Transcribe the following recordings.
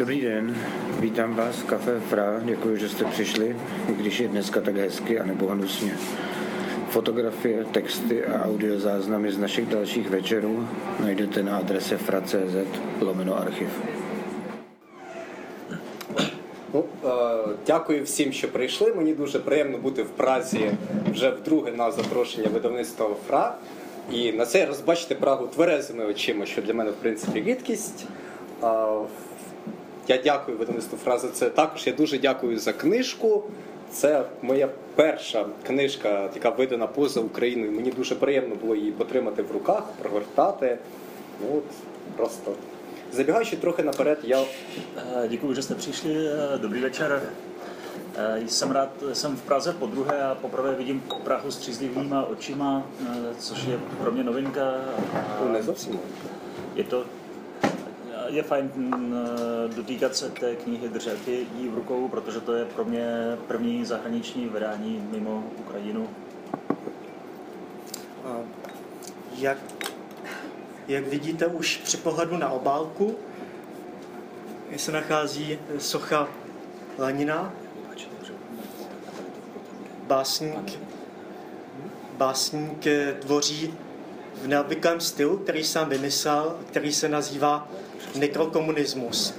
Dobrý den, vítám vás v Café Fra, děkuji, že jste přišli, i když je dneska tak hezky a nebo hnusně. Fotografie, texty a audiozáznamy z našich dalších večerů najdete na adrese fra.cz lomeno archiv. Ну, е, дякую всім, що прийшли. Мені дуже приємно бути в Празі вже вдруге на запрошення видавництва ФРА. І на цей раз бачити Прагу тверезими очима, що для мене, в принципі, рідкість. Е, я дякую видавництву ФРА за це. Також я дуже дякую за книжку. Це моя перша книжка, яка видана поза Україною. Мені дуже приємно було її потримати в руках, прогортати. Ну, от, просто. Забігаючи трохи наперед, я že jste přišli. Eh, Dobrý večer. Eh, Jsem rád, jsem v Praze po druhé a poprvé vidím Prahu střízlivýma očima, eh, což je pro mě novinka. ну, не зовсім. Je to je fajn mm, dotýkat se té knihy, držet ji v rukou, protože to je pro mě první zahraniční vydání mimo Ukrajinu. Jak, jak vidíte už při pohledu na obálku, se nachází socha Lenina, básník, básník tvoří v neobvyklém stylu, který sám vymyslel, který se nazývá nekrokomunismus.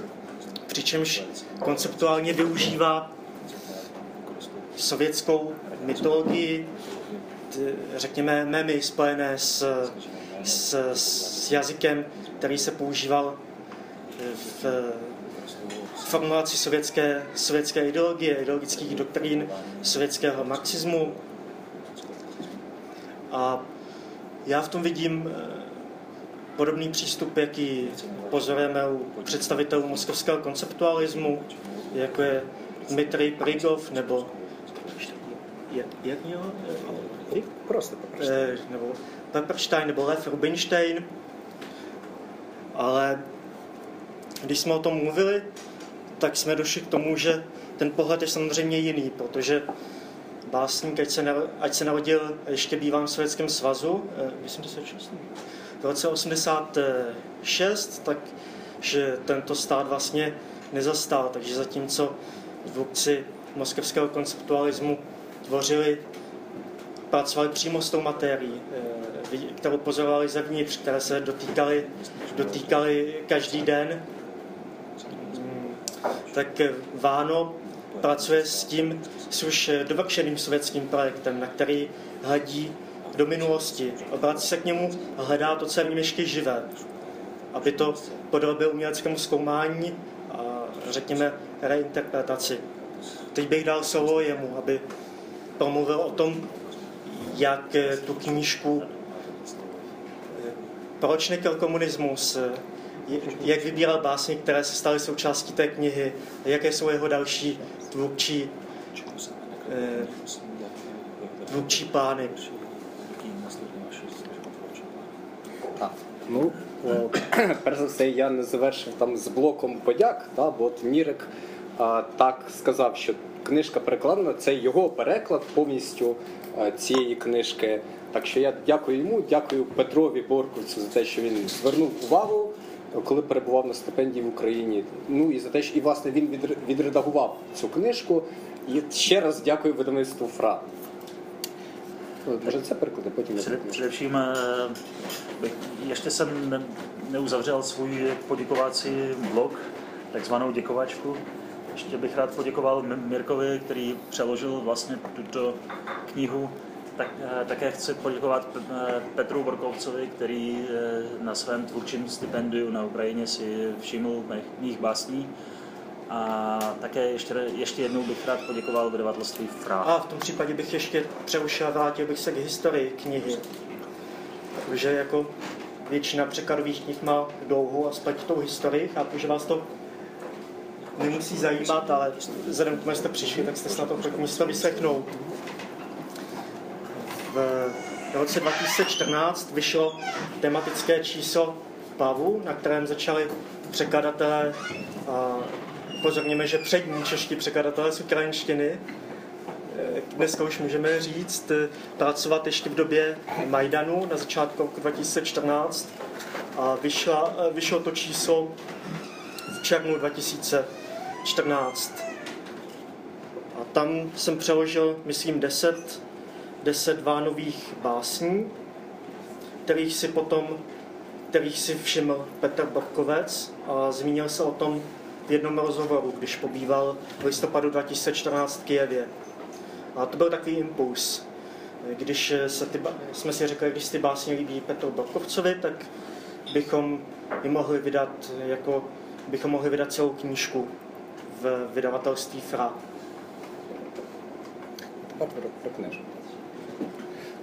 Přičemž konceptuálně využívá sovětskou mytologii, řekněme, memy spojené s, s, s jazykem, který se používal v formulaci sovětské, sovětské ideologie, ideologických doktrín sovětského marxismu. A já v tom vidím podobný přístup, jaký pozorujeme u představitelů moskovského konceptualismu, jako je Dmitrij Prigov nebo? Prostě Nebo Peperstein nebo Lev Rubinstein. Ale když jsme o tom mluvili, tak jsme došli k tomu, že ten pohled je samozřejmě jiný, protože básník, ať se, ať se narodil ještě bývám v Sovětském svazu, eh, myslím 1906, v roce 86, takže tento stát vlastně nezastal, takže zatímco tvůrci moskevského konceptualismu tvořili pracovali přímo s tou materií, eh, kterou pozorovali zevnitř, které se dotýkaly, dotýkaly každý den. Mm, Tak Váno pracuje s tím, s už eh, dovršeným sovětským projektem, na který hledí do minulosti. Obrací se k němu a hledá to, co je v něm ještě živé, aby to podrobil uměleckému zkoumání a řekněme reinterpretaci. Teď bych dal slovo jemu, aby promluvil o tom, jak eh, tu knížku eh, Proč nekel komunismus, eh, jak vybíral básně, které se staly součástí té knihy, jaké jsou jeho další tvůrčí, tvůrčí plány. Ну, о, перш за все, я не завершив там з блоком подяк, да, бо от Мірик а, так сказав, що книжка перекладена, це його переклад повністю а, цієї книжки. Так що я дякую йому, дякую Петрові Борковцю за те, що він звернув увагу, коли перебував на стипендії в Україні. Ну і за те, що і власне він відре- відредагував цю книжку. І ще раз дякую видавництву ФРА. Řece Před, Především eh, ještě jsem neuzavřel svůj poděkovací blog, takzvanou děkovačku. Ještě bych rád poděkoval Mirkovi, který přeložil vlastně tuto knihu. Tak, eh, také chci poděkovat eh, Petru Borkovcovi, který na svém tvůrčím stipendiu na Ukrajině si všiml mých básní a také ještě, ještě jednou bych rád poděkoval vydavatelství Fra. A v tom případě bych ještě přerušil a vrátil bych se k historii knihy. Protože jako většina překladových knih má dlouhou a spletitou historii. Chápu, že vás to nemusí zajímat, ale vzhledem k tomu, jste přišli, tak jste ochotní si to vyslechnout. V roce 2014 vyšlo tematické číslo Pavu, na kterém začali překladatelé, a pozorněme, že přední čeští překladatelé z ukrajinštiny, eh, dneska už můžeme říct, eh, pracovat ještě v době Majdanu na začátku roku 2014 a vyšla, eh, vyšlo to číslo v červnu 2014. A tam jsem přeložil, myslím, 10, 10 vánových básní, kterých si potom kterých si všiml Petr Borkovec a zmínil se o tom v jednom rozhovoru, když pobýval v listopadu 2014 v Kijevě. A to byl takový impuls. Když se ty, jsme si řekli, když ty básně líbí Petru Borkovcovi, tak bychom ji mohli vydat jako bychom mohli vydat celou knížku v vydavatelství Fra. Dobře,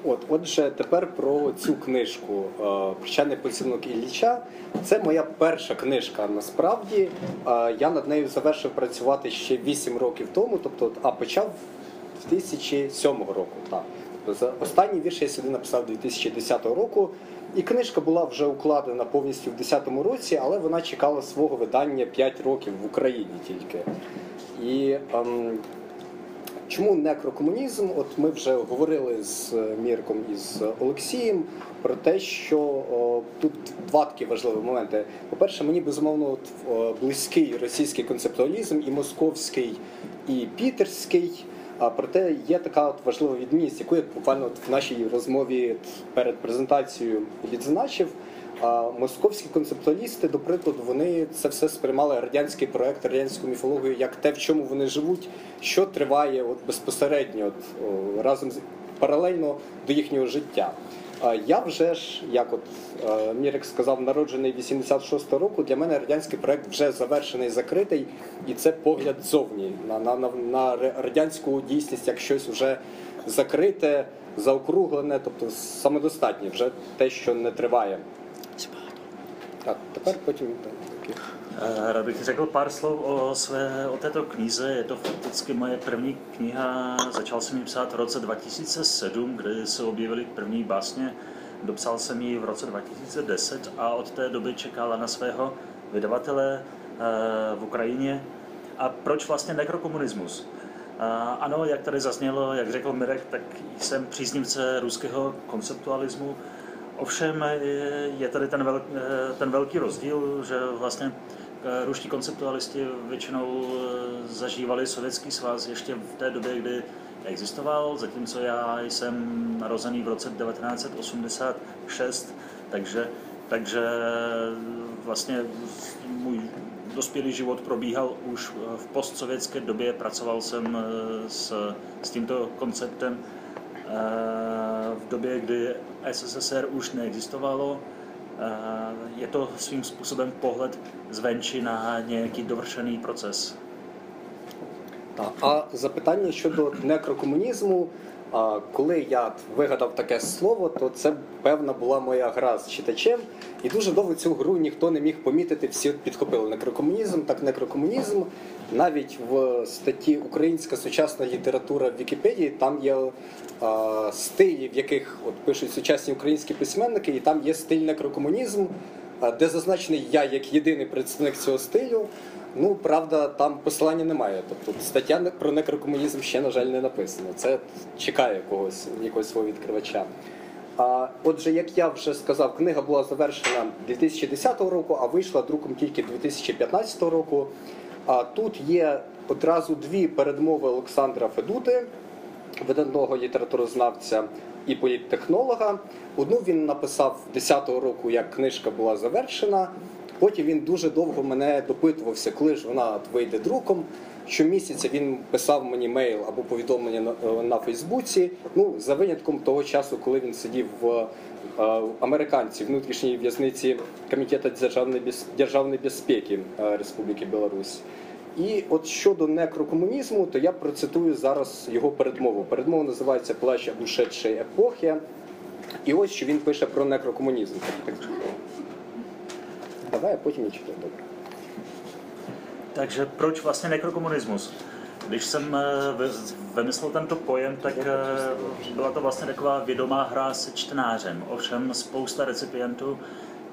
От, отже, тепер про цю книжку е, Прощальний поцілунок Ілліча. Це моя перша книжка. Насправді Е, я над нею завершив працювати ще 8 років тому, тобто, а почав 2007 року. Так. Тобто, останній вірш я сюди написав 2010 року. І книжка була вже укладена повністю в 2010 році, але вона чекала свого видання 5 років в Україні тільки. І ем, Чому некрокомунізм? От ми вже говорили з Мірком і з Олексієм про те, що о, тут два такі важливі моменти. По-перше, мені безумовно от, о, близький російський концептуалізм і московський, і пітерський. А проте є така от важлива відмінність, яку я буквально от в нашій розмові перед презентацією відзначив. Московські концептуалісти, до прикладу, вони це все сприймали радянський проект, радянську міфологію як те, в чому вони живуть, що триває от безпосередньо, от, разом з паралельно до їхнього життя. Я вже ж, як от е, Мірик сказав, народжений 86-го року. Для мене радянський проект вже завершений, закритий, і це погляд зовні на, на, на, на радянську дійсність як щось вже закрите, заокруглене, тобто самодостатнє, вже те, що не триває. Tak, tepер потім так, такі. Eh, Rád bych řekl pár slov o, své, o této knize. Je to fakticky moje první kniha. Začal jsem ji psát v roce 2007, kdy se objevily první básně. Dopsal jsem ji v roce 2010 a od té doby čekala na svého vydavatele eh, v Ukrajině. A proč vlastně nekrokomunismus? Eh, Ano, jak tady zaznělo, jak řekl Mirek, tak jsem příznivce ruského konceptualismu. Ovšem je- je tady ten, vel, eh, ten velký rozdíl, že vlastně eh, ruští konceptualisti většinou eh, zažívali sovětský svaz ještě v té době, kdy existoval, zatímco já jsem narozený v roce 1986, takže, takže vlastně můj dospělý život probíhal už v postsovětské době, pracoval jsem eh, s, s tímto konceptem eh, v době, kdy SSSR už neexistovalo. Eh, Je to svým způsobem pohled zvenčí na nějaký dovršený proces. Так. А запитання щодо некрокомунізму. А, коли я вигадав таке слово, то це певна була моя гра з читачем. І дуже довго цю гру ніхто не міг помітити. Всі підхопили некрокомунізм, так некрокомунізм. Навіть в статті Українська сучасна література в Вікіпедії там є стилі, в яких от пишуть сучасні українські письменники, і там є стиль некрокомунізм, де зазначений я як єдиний представник цього стилю. Ну, правда, там посилання немає. Тобто стаття про некрокомунізм ще, на жаль, не написана. Це чекає когось, якогось свого відкривача. А, отже, як я вже сказав, книга була завершена 2010 року, а вийшла друком тільки 2015 року. А тут є одразу дві передмови Олександра Федути, видатного літературознавця і політтехнолога. Одну він написав 10-го року, як книжка була завершена. Потім він дуже довго мене допитувався, коли ж вона вийде друком. Щомісяця він писав мені мейл або повідомлення на, е, на Фейсбуці. Ну, за винятком того часу, коли він сидів в е, американці внутрішній в'язниці Комітету державної, безпеки е, Республіки Білорусь. І от щодо некрокомунізму, то я процитую зараз його передмову. Передмова називається Плащ ушедшої епохи. І ось що він пише про некрокомунізм. Так, так, Давай, а потім я читаю. Добре. Takže proč vlastně nekrokomunismus? Když jsem eh, ve- vymyslel tento pojem, tak eh, byla to vlastně taková vědomá hra se čtenářem. Ovšem spousta recipientů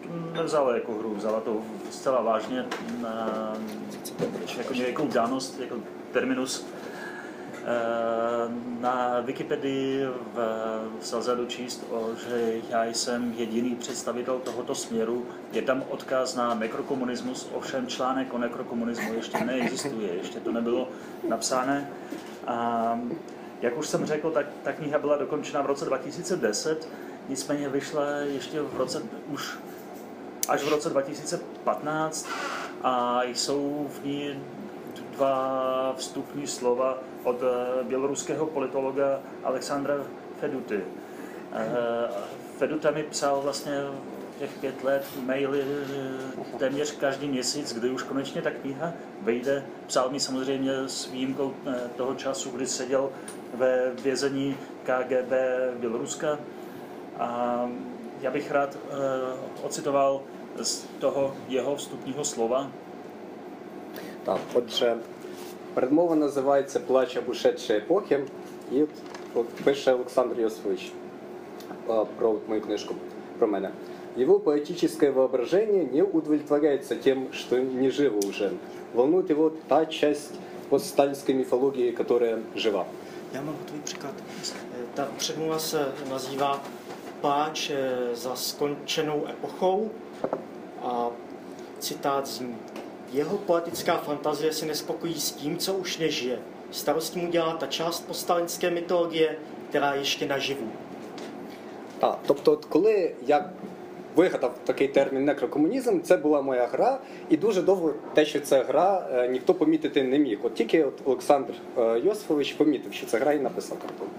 to nevzala jako hru, vzala to zcela vážně eh, jako nějakou danost, jako terminus. na Wikipedii se lze dočíst, o, že já jsem jediný představitel tohoto směru. Je tam odkaz na nekrokomunismus, ovšem článek o nekrokomunismu ještě neexistuje, ještě to nebylo napsáno. Jak už jsem řekl, tak ta kniha byla dokončena v roce 2010, nicméně vyšla ještě v roce, už až v roce 2015 a jsou v ní dva vstupní slova od eh, běloruského politologa Alexandra Feduty. Eh, Feduta mi psal vlastně těch pět let maily eh, téměř každý měsíc, kdy už konečně ta kniha vyjde. Psal mi samozřejmě s výjimkou toho času, kdy seděl ve vězení KGB Běloruska. A já bych rád ocitoval z toho jeho vstupního slova. Так, отже, передмова називається Плач об ушедшій епохи, і от пише Олександр Йосифович про мою книжку про мене. Его поэтическое воображение не удовлетворяется тем, что не живо уже. Волнует его та часть постсталинской мифологии, которая жива. Já mám tvůj příklad. Ta předmluva se nazývá Pláč za skončenou epochou a citát zní jeho poetická fantazie se nespokojí s tím, co už nežije. Starosti mu dělá ta část postalinské mytologie, která ještě naživu. Так, тобто, от коли я вигадав такий термін некрокомунізм, це була моя гра, і дуже довго те, що це гра, ніхто помітити не міг. От тільки от Олександр Йосифович помітив, що це гра і написав картину.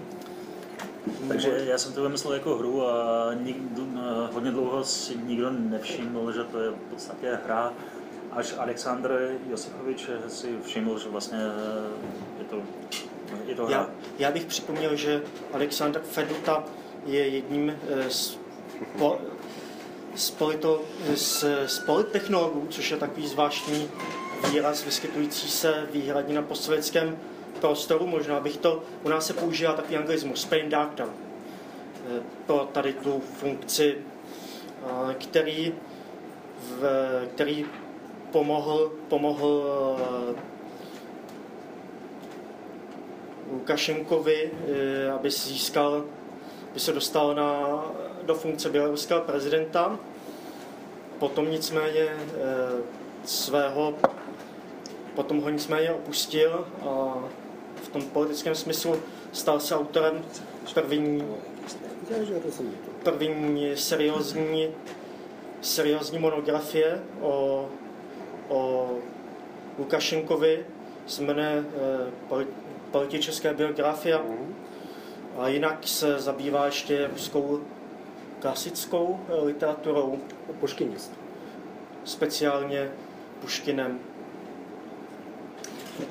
Takže já jsem to vymyslel jako hru a nikdo, hodně dlouho si nikdo nevšiml, že to je v podstatě hra až Aleksandr Josifovič si všiml, že vlastně je to, je to hra. Já, já bych připomněl, že Aleksandr Feduta je jedním eh, z, po, z, polito, z, z polittechnologů, což je takový zvláštní výraz vyskytující se výhradně na postsovětském prostoru. Možná bych to, u nás se používá takový anglismus, Spain Doctor, eh, pro tady tu funkci, eh, který, v, který pomohl, pomohl eh, Lukašenkovi, eh, aby získal, aby se dostal na, do funkce běloruského prezidenta. Potom nicméně eh, svého, potom ho nicméně opustil a v tom politickém smyslu stal se autorem první, první seriózní, seriózní monografie o o Lukašenkovi, se jmenuje eh, Političeská biografie a jinak se zabývá ještě ruskou klasickou eh, literaturou. Puškinist. Speciálně Puškinem.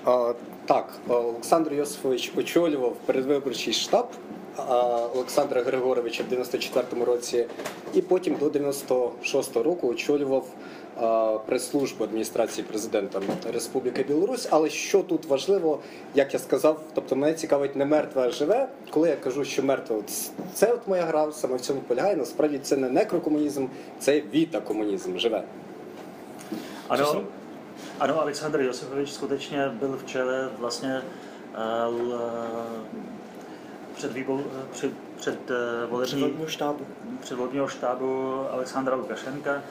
А, так, Олександр Йосифович очолював передвиборчий штаб Олександра Григоровича в 94-му році, і потім до 96-го року очолював прес-службу адміністрації президента Республіки Білорусь. Але що тут важливо, як я сказав, тобто мене цікавить не мертве, а живе. Коли я кажу, що мертве, от це от моя гра саме в цьому полягає. Насправді це не некрокомунізм, це віта-комунізм, живе. Ano, ano, Aleksandr Josifovič skutečně byl v čele vlastně uh, před, výbol, před, před, volební, štábu. předvolebního štábu Alexandra Lukašenka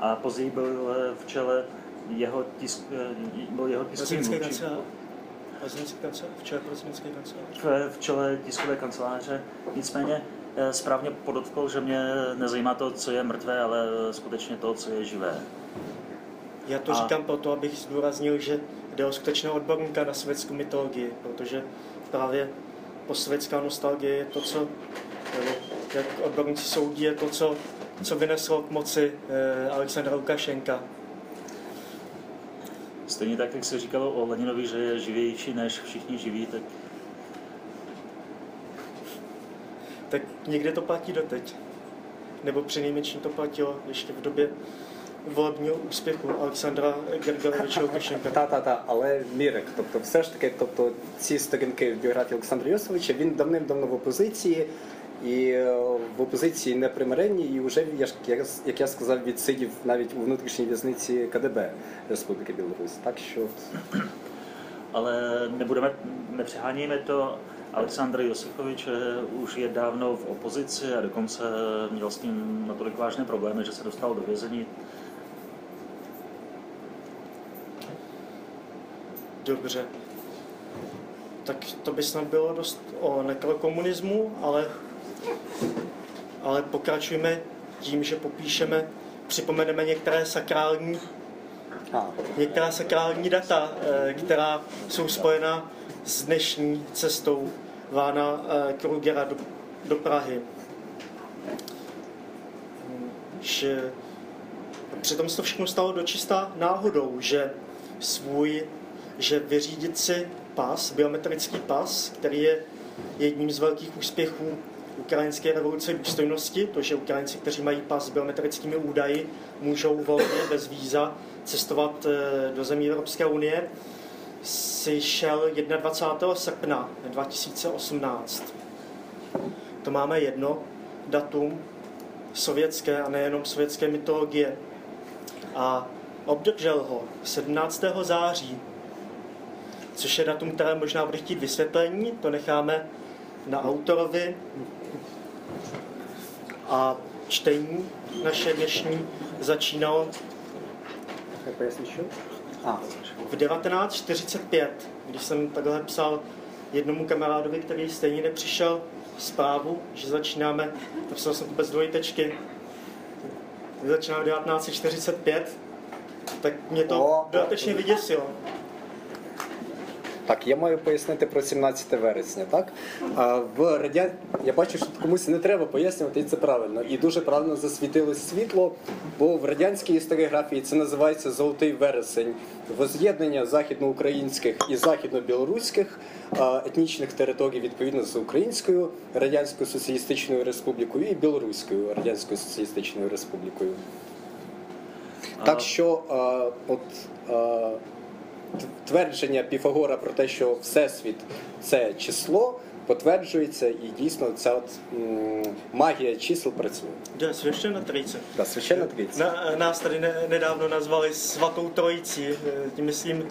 a později byl eh, v čele jeho, tisk, eh, byl jeho tiskový mluvčí. V čele kanceláře. V, v čele tiskové kanceláře. Nicméně eh, správně podotkl, že mě nezajímá to, co je mrtvé, ale skutečně to, co je živé. Já to a... říkám proto, abych zdůraznil, že jde o skutečného odborníka na světskou mytologii, protože právě postsovětská nostalgie je to, co, jak odborníci soudí, je to, co co vyneslo k moci eh, Alexandra Lukašenka. Stejně tak, jak se říkalo o Leninovi, že je živější než všichni živí, tak... Tak někde to platí doteď. Nebo přinejmenším to platilo ještě v době volebního úspěchu Олександра Григоровича Лукашенка. Та, та, та, але Мірик, тобто все ж таки, тобто ці сторінки в біографії Олександра Йосовича, він давним-давно в опозиції, і е, в опозиції непримиренні, і вже, як я сказав, відсидів навіть у внутрішній в'язниці КДБ Республіки Білорусь. Так що ale nebudeme, nepřehánějme to. Aleksandr Josifovič eh, už je dávno v opozici a dokonce měl s ním natolik vážné problémy, že se dostal do vězení. Dobře. Tak to by snad bylo dost o nekrokomunismu, ale, ale pokračujeme tím, že popíšeme, připomeneme některé sakrální, některá sakrální data, eh, která jsou spojena s dnešní cestou Vána eh, Krugera do, do Prahy. Že přitom se to všechno stalo dočista náhodou, že svůj, že vyřídit si pas, biometrický pas, který je jedním z velkých úspěchů ukrajinské revoluce důstojnosti, to, že Ukrajinci, kteří mají pas s biometrickými údaji, můžou volně bez víza cestovat eh, do zemí Evropské unie, si šel 21. srpna 2018. To máme jedno datum sovětské a nejenom sovětské mytologie. A obdržel ho 17. září, což je datum, které možná bude chtít vysvětlení, to necháme na autorovi. A čtení naše dnešní začínalo v 1945, když jsem takhle psal jednomu kamarádovi, který stejně nepřišel zprávu, že začínáme, napsal jsem to bez dvojtečky, začínáme 1945, tak mě to dodatečně vyděsilo. Так, я маю пояснити про 17 вересня, так? А в радян... Я бачу, що комусь не треба пояснювати, і це правильно. І дуже правильно засвітилось світло, бо в радянській історіографії це називається Золотий вересень. Воз'єднання західноукраїнських і західно-білоруських етнічних територій відповідно з Українською Радянською Соціалістичною Республікою і Білоруською Радянською Соціалістичною Республікою. Так що а, от а, твердження Піфагора про те, що Всесвіт це число, потверджується, і дійсно ця от, м, магія чисел працює. Jde svěštěna trojice. Да, священна трійця. Na, nás tady ne, nedávno nazvali svatou trojicí, eh, tím myslím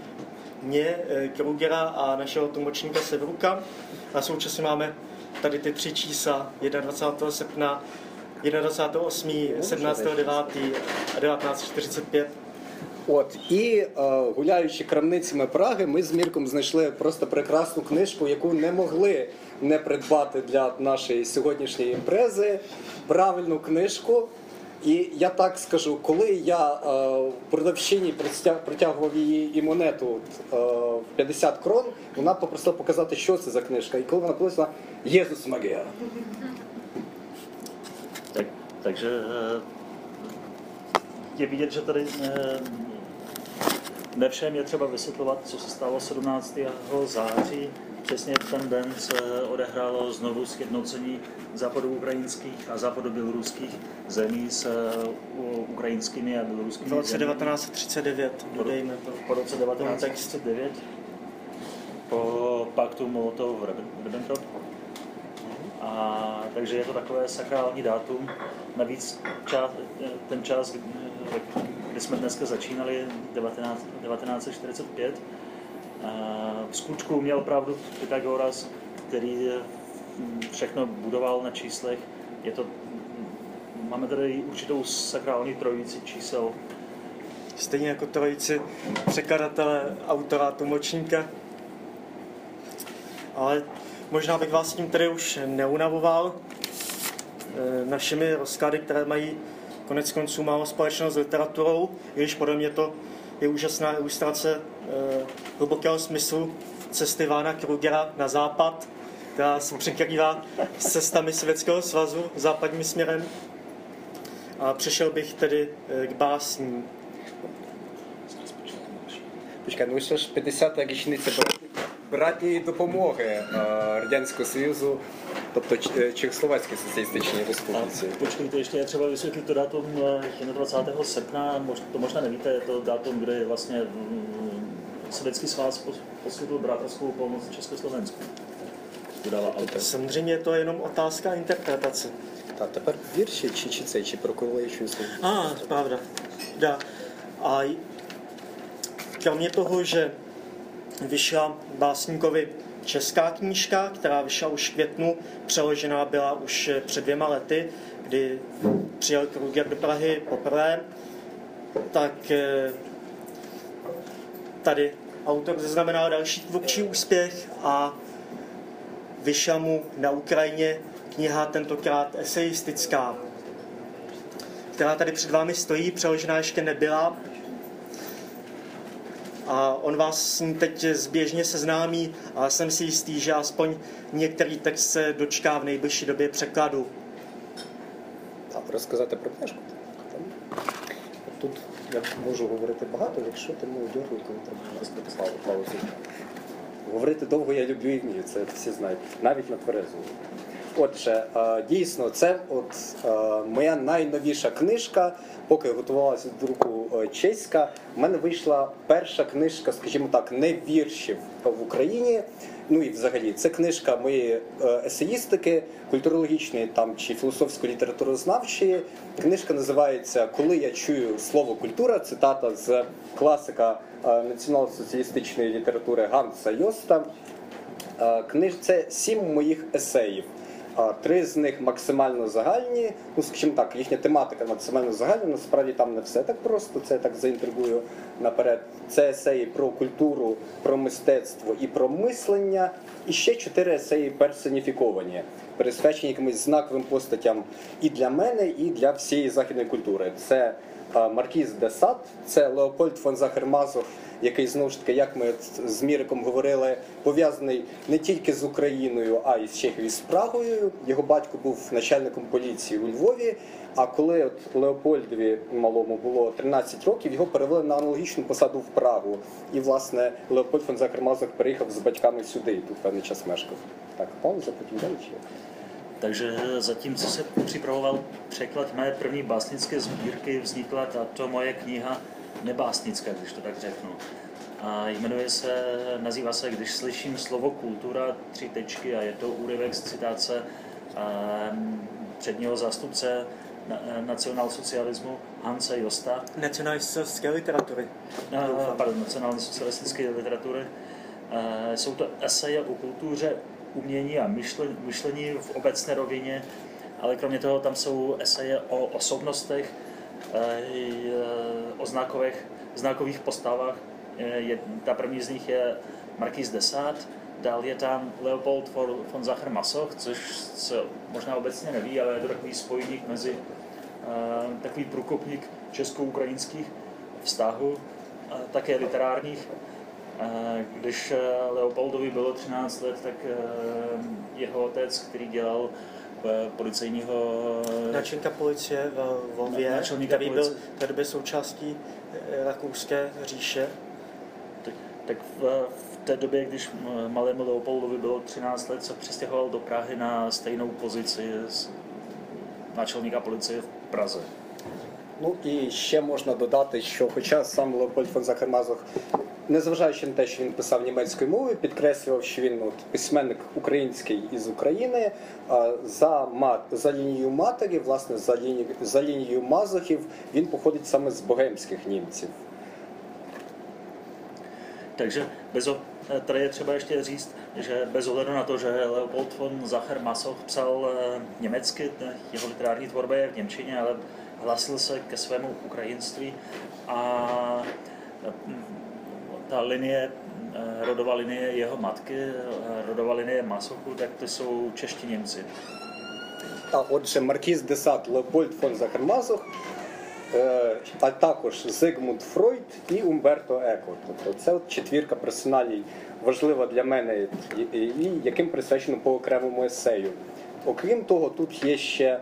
mě, eh, Krugera a našeho tlumočníka Sevruka. A současně máme tady ty tři čísla 21. srpna, 21. 17. 9. a 1945. От і е, гуляючи крамницями Праги, ми з Мірком знайшли просто прекрасну книжку, яку не могли не придбати для нашої сьогоднішньої імпрези. Правильну книжку. І я так скажу, коли я е, продавщині протягував її і монету е, в 50 крон, вона попросила показати, що це за книжка. І коли вона написала Єсус Магія. Tak, takže eh, je vidět, že tady eh, ne všem je třeba vysvětlovat, co se stalo 17. září. Přesně v ten den se odehrálo znovu sjednocení západoukrajinských a západoběloruských zemí s eh, ukrajinskými a běloruskými V roce zeměmi. 1939, dodejme to. po roce 1939 po paktu Molotov-Ribbentrop. A takže je to takové sakrální dátum. Navíc čas, ten čas, kdy jsme dneska začínali, 19, 1945, a v skutku měl pravdu Pythagoras, který mm, všechno budoval na číslech. Je to, máme tady určitou sakrální trojici čísel, Stejně jako trojici překladatele, autora, tlumočníka. Ale možná bych vás tím tedy už neunavoval eh, našimi rozklady, které mají Konec konců málo společnost s literaturou, i když podle mě to je úžasná ilustrace eh, hlubokého smyslu cesty Vána Krugera na západ, která se překrývá s cestami Sovětského svazu západním směrem. A přešel bych tedy eh, k básním. Počkej, už jsme 50. ročnice братньої допомоги е, Радянського Союзу, тобто Ч- е, Чехословацькій Соціалістичній A Республіці. počkejte, ještě je třeba vysvětlit to datum eh, 21. srpna, mož- to možná nevíte, je to datum, kdy vlastně mm, Sovětský svaz pos- poskytl bratrskou pomoc Československu. Dodává autor. Samozřejmě je to jenom otázka interpretace. Та тепер вірші чи, чи це, чи про королевичу слово? A, pravda. Da. A j- kromě toho, že vyšla básníkovi česká knížka, která vyšla už v květnu, přeložená byla už před dvěma lety, kdy přijel Kruger do Prahy poprvé, tak eh, tady autor zaznamenal další tvůrčí úspěch a vyšla mu na Ukrajině kniha tentokrát eseistická, která tady před vámi stojí, přeložená ještě nebyla A on vás s ní teď zběžně seznámí, ale jsem si jistý, že aspoň některý text se dočká v nejbližší době překladu. Так, розказати про книжку. Тут я можу говорити багато, якщо ти не дергай, коли треба розказати славу паузу. Говорити довго я люблю і вмію, це всі знають, навіть на тверезому. Отже, е, дійсно, це от е, моя найновіша книжка. Поки готувалася до друку е, чеська, в мене вийшла перша книжка, скажімо так, не віршів в Україні. Ну і взагалі, це книжка моєї есеїстики, культурологічної там чи філософсько-літературознавчої. Книжка називається Коли я чую слово культура, цитата з класика націонал-соціалістичної літератури Ганса Йоста. Книж це сім моїх есеїв. Три з них максимально загальні. Ну, скажімо так, їхня тематика максимально загальна. Насправді там не все так просто. Це я так заінтригую наперед. Це есеї про культуру, про мистецтво і про мислення. І ще чотири есеї персоніфіковані, присвячені якимось знаковим постатям і для мене, і для всієї західної культури. Це Маркіз де Сад, це Леопольд фон Захер-Мазур, який знову ж таки, як ми з Міриком говорили, пов'язаний не тільки з Україною, а й з Чехією, з Прагою. Його батько був начальником поліції у Львові. А коли от Леопольдові малому було 13 років, його перевели на аналогічну посаду в Прагу. І власне Леопольд фон Захер-Мазур переїхав з батьками сюди і тут певний час мешкав. Так, чи як? Takže zatímco se připravoval překlad mé první básnické sbírky, vznikla tato moje kniha nebásnická, když to tak řeknu. A jmenuje se, nazývá se Když slyším slovo kultura, tři tečky a je to úryvek z citace předního zástupce na- nacionálsocialismu Hanse Josta, Nacionalistické literatury. Eh, pardon, nacionálně socialistické literatury. Jsou to eseje o kultuře, umění a myšle- myšlení v obecné rovině, ale kromě toho tam jsou eseje o osobnostech, eh, o znakových, znakových postavách. Eh, Ta první z nich je Marquis de Sade, dál je tam Leopold von von Sacher-Masoch, což se možná obecně neví, ale je to takový spojník mezi eh, takový průkopník česko-ukrajinských vztahů, také literárních. Eh, Když eh, Leopoldovi bylo 13 let, tak eh, jeho otec, který dělal policejního Načelníka policie v Lvově, který byl v té době součástí Rakouské říše. tak, tak v, v té době, když malému Leopoldovi bylo 13 let, se přestěhoval do Prahy na stejnou pozici z náčelníka policie v Praze. Ну і ще можна додати, що хоча сам Леопольд фон Захармазов, незважаючи на те, що він писав німецькою мовою, підкреслював, що він от, письменник український із України, за, мат, за лінією матері, власне, за лінією, за лінією Мазохів, він походить саме з богемських німців. Takže bez, o- tady je třeba ještě říct, že bez ohledu na to, že Leopold von Sacher Masoch psal eh, německy, eh, jeho literární tvorba je v Němčině, ale hlasil se ke svému ukrajinství a eh, ta linie, eh, rodová linie jeho matky, eh, rodová linie Masochu, tak to jsou čeští Němci. А отже, Маркіз де Сад, Леопольд фон Захармазов, а також Зигмунд Фройд і Умберто Еко. Тобто це от четвірка персоналій важлива для мене, і, яким присвячено по окремому есею. Окрім того, тут є ще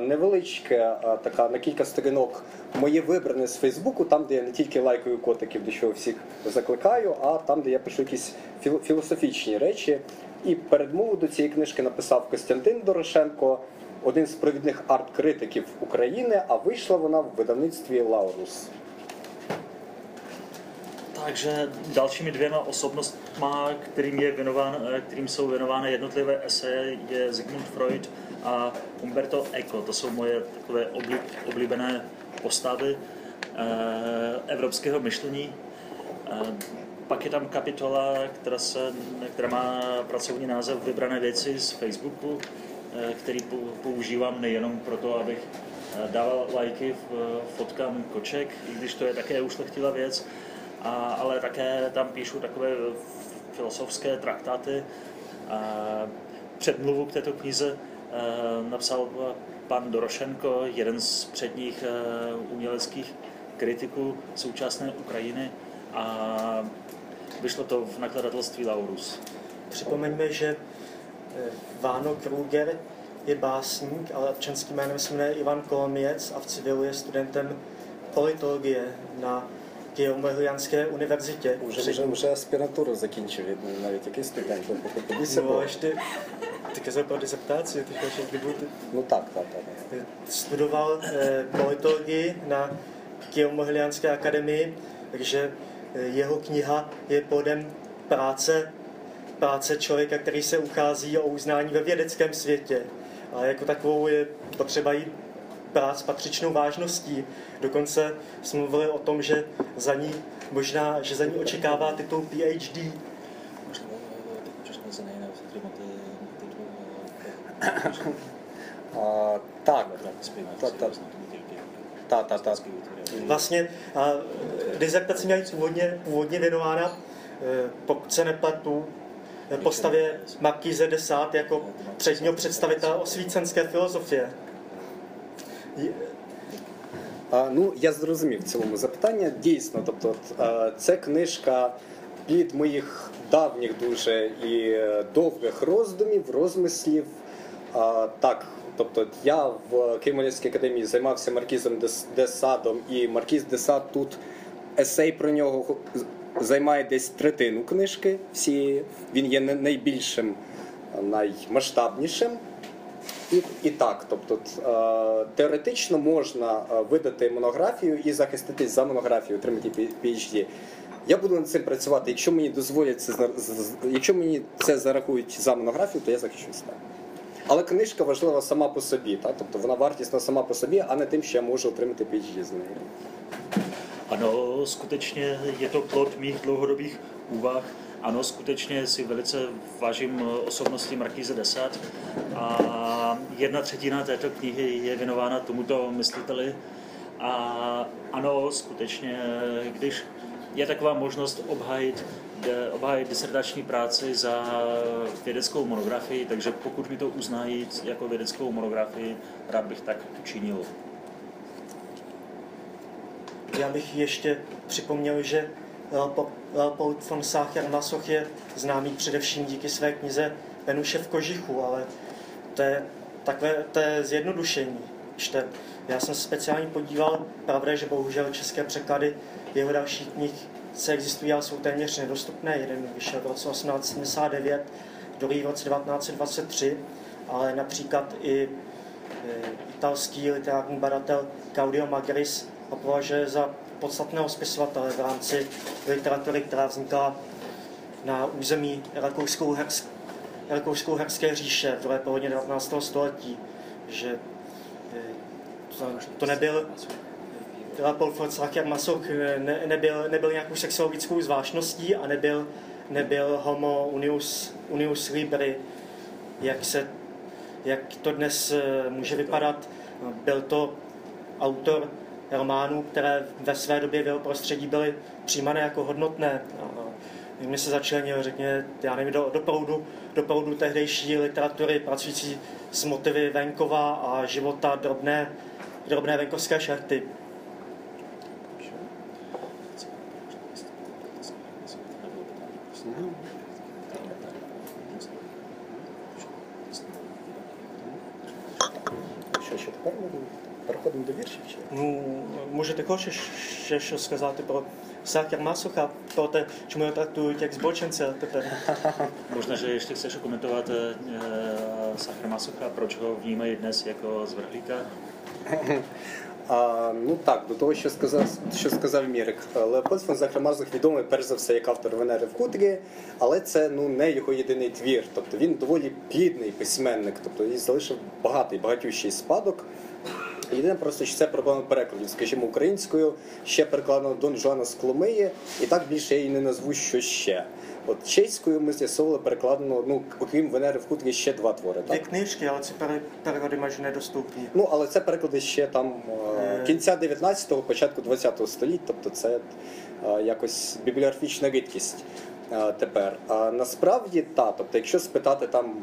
невеличке, така на кілька сторінок моє вибране з Фейсбуку, там, де я не тільки лайкаю котиків, до чого всіх закликаю, а там, де я пишу якісь філософічні речі. І передмову до цієї книжки написав Костянтин Дорошенко, один з провідних арт-критиків України, а вийшла вона в видавництві Лаурус. Takže dalšími dvěma osobnostma, kterým, je věnován, kterým jsou věnovány jednotlivé eseje, je Sigmund Freud a Umberto Eco. To jsou moje takové oblíbené postavy eh, evropského myšlení. Eh, pak je tam kapitola, která, se, která má pracovní název Vybrané věci z Facebooku, eh, který používám nejenom proto, abych dával lajky fotkám koček, i když to je také ušlechtilá věc, a, ale také tam píšu takové filozofské traktáty. A předmluvu k této knize napsal pan Dorošenko, jeden z předních uměleckých kritiků současné Ukrajiny a vyšlo to v nakladatelství Laurus. Připomeňme, že eh, Váno Kruger je básník, ale občanský jménem se jmenuje Ivan Koloměc a v civilu je studentem politologie na Kievo-Mohilianské univerzitě. Уже, вже, вже аспірантуру закінчив, навіть який студент, pokud тобі No, teďka jsem měl dizertaci, teďka ještě budu... No tak, tak, tak. Studoval eh, politologii na Kijomohilianské akademii, takže eh, jeho kniha je podem práce, práce člověka, který se uchází o uznání ve vědeckém světě. A jako takovou je potřeba jí s patřičnou vážností. Dokonce jsme mluvili o tom, že za ní možná, že za ní očekává titul PhD, А, так, так, так. Tak, tak, tak. Vlastně a dizertace měla být původně, původně věnována, eh, pokud se nepletu, postavě Markíze de Sade jako předního představitele osvícenské filozofie. А, ну, я зрозумів в цілому запитання. Дійсно, тобто, е, це книжка плід моїх давніх дуже і е, довгих роздумів, розмислів. А, Так, тобто я в Києво-Могилянській академії займався Маркізом де- де і Маркіз де Сад тут есей про нього займає десь третину книжки всієї. Він є найбільшим, наймасштабнішим. І, і так, тобто теоретично можна видати монографію і захиститись за монографію, отримати PhD. Я буду над цим працювати. Якщо мені дозволять це якщо мені це зарахують за монографію, то я захищу себе. Але книжка важлива сама по собі, так? тобто вона вартісна сама по собі, а не тим, що я можу отримати PhD з неї. Ano, skutečně je to plod mých dlouhodobých úvah. Ano, skutečně si velice vážím osobnosti Markíze Desat a jedna třetina této knihy je věnována tomuto mysliteli. A ano, skutečně, když je taková možnost obhájit, de- obhájit disertační práci za vědeckou monografii, takže pokud mi to uznají jako vědeckou monografii, rád bych tak učinil. Já bych ještě připomněl, že Leopold Leopold von Sacher-Masoch je známý především díky své knize Venuše v kožichu, ale to je takové to je zjednodušení. Čte. Já jsem se speciálně podíval, pravda že bohužel české překlady jeho dalších knih se existují, ale jsou téměř nedostupné. Jeden vyšel v roce 1879, druhý v roce 1923, ale například i e, italský literární badatel Claudio Magris ho považuje za podstatného spisovatele v rámci literatury, která vznikla na území Rakouskou-Hersk- Rakousko-Herské říše v druhé polovině 19. století. Že to, to nebyl Leopold Volkswagen Masoch ne, nebyl, nebyl nějakou sexologickou zvláštností a nebyl, nebyl homo unius, unius libri, jak, se, jak to dnes eh, může vypadat. Byl to autor románů, které ve své době v jeho prostředí byly přijímané jako hodnotné. My se začlenil, řekněme, já nevím, do, do, proudu, do proudu tehdejší literatury pracující s motivy venkova a života drobné, drobné venkovské šlechty. Що, що тепер ми переходимо до віршів? Чи? Ну, може, ти хочеш ще щось сказати про Сакер Масуха, про те, чому його трактують як збочинця тепер? Možná, že ještě chceš komentovat e, Sachra Masocha, proč ho vnímají dnes jako zvrhlíka? А, ну так, до того, що сказав, що сказав Мірик. Леопольд фон Захрамазух відомий перш за все як автор Венери в хутрі, але це ну не його єдиний твір. Тобто він доволі плідний письменник, тобто він залишив багатий, багатющий спадок. Єдине просто, що це проблема перекладів. Скажімо, українською ще перекладено Дон Жуана з Коломиї, і так більше я її не назву що ще. От чеською ми з'ясовували перекладено, ну окрім Венери в хутрі ще два твори. Дві книжки, але ці переклади майже недоступні. Ну, але це переклади ще там е, Е. кінця 19-го, початку 20-го століття, тобто це е, якось бібліографічна рідкість тепер. А насправді та, тобто, якщо спитати там,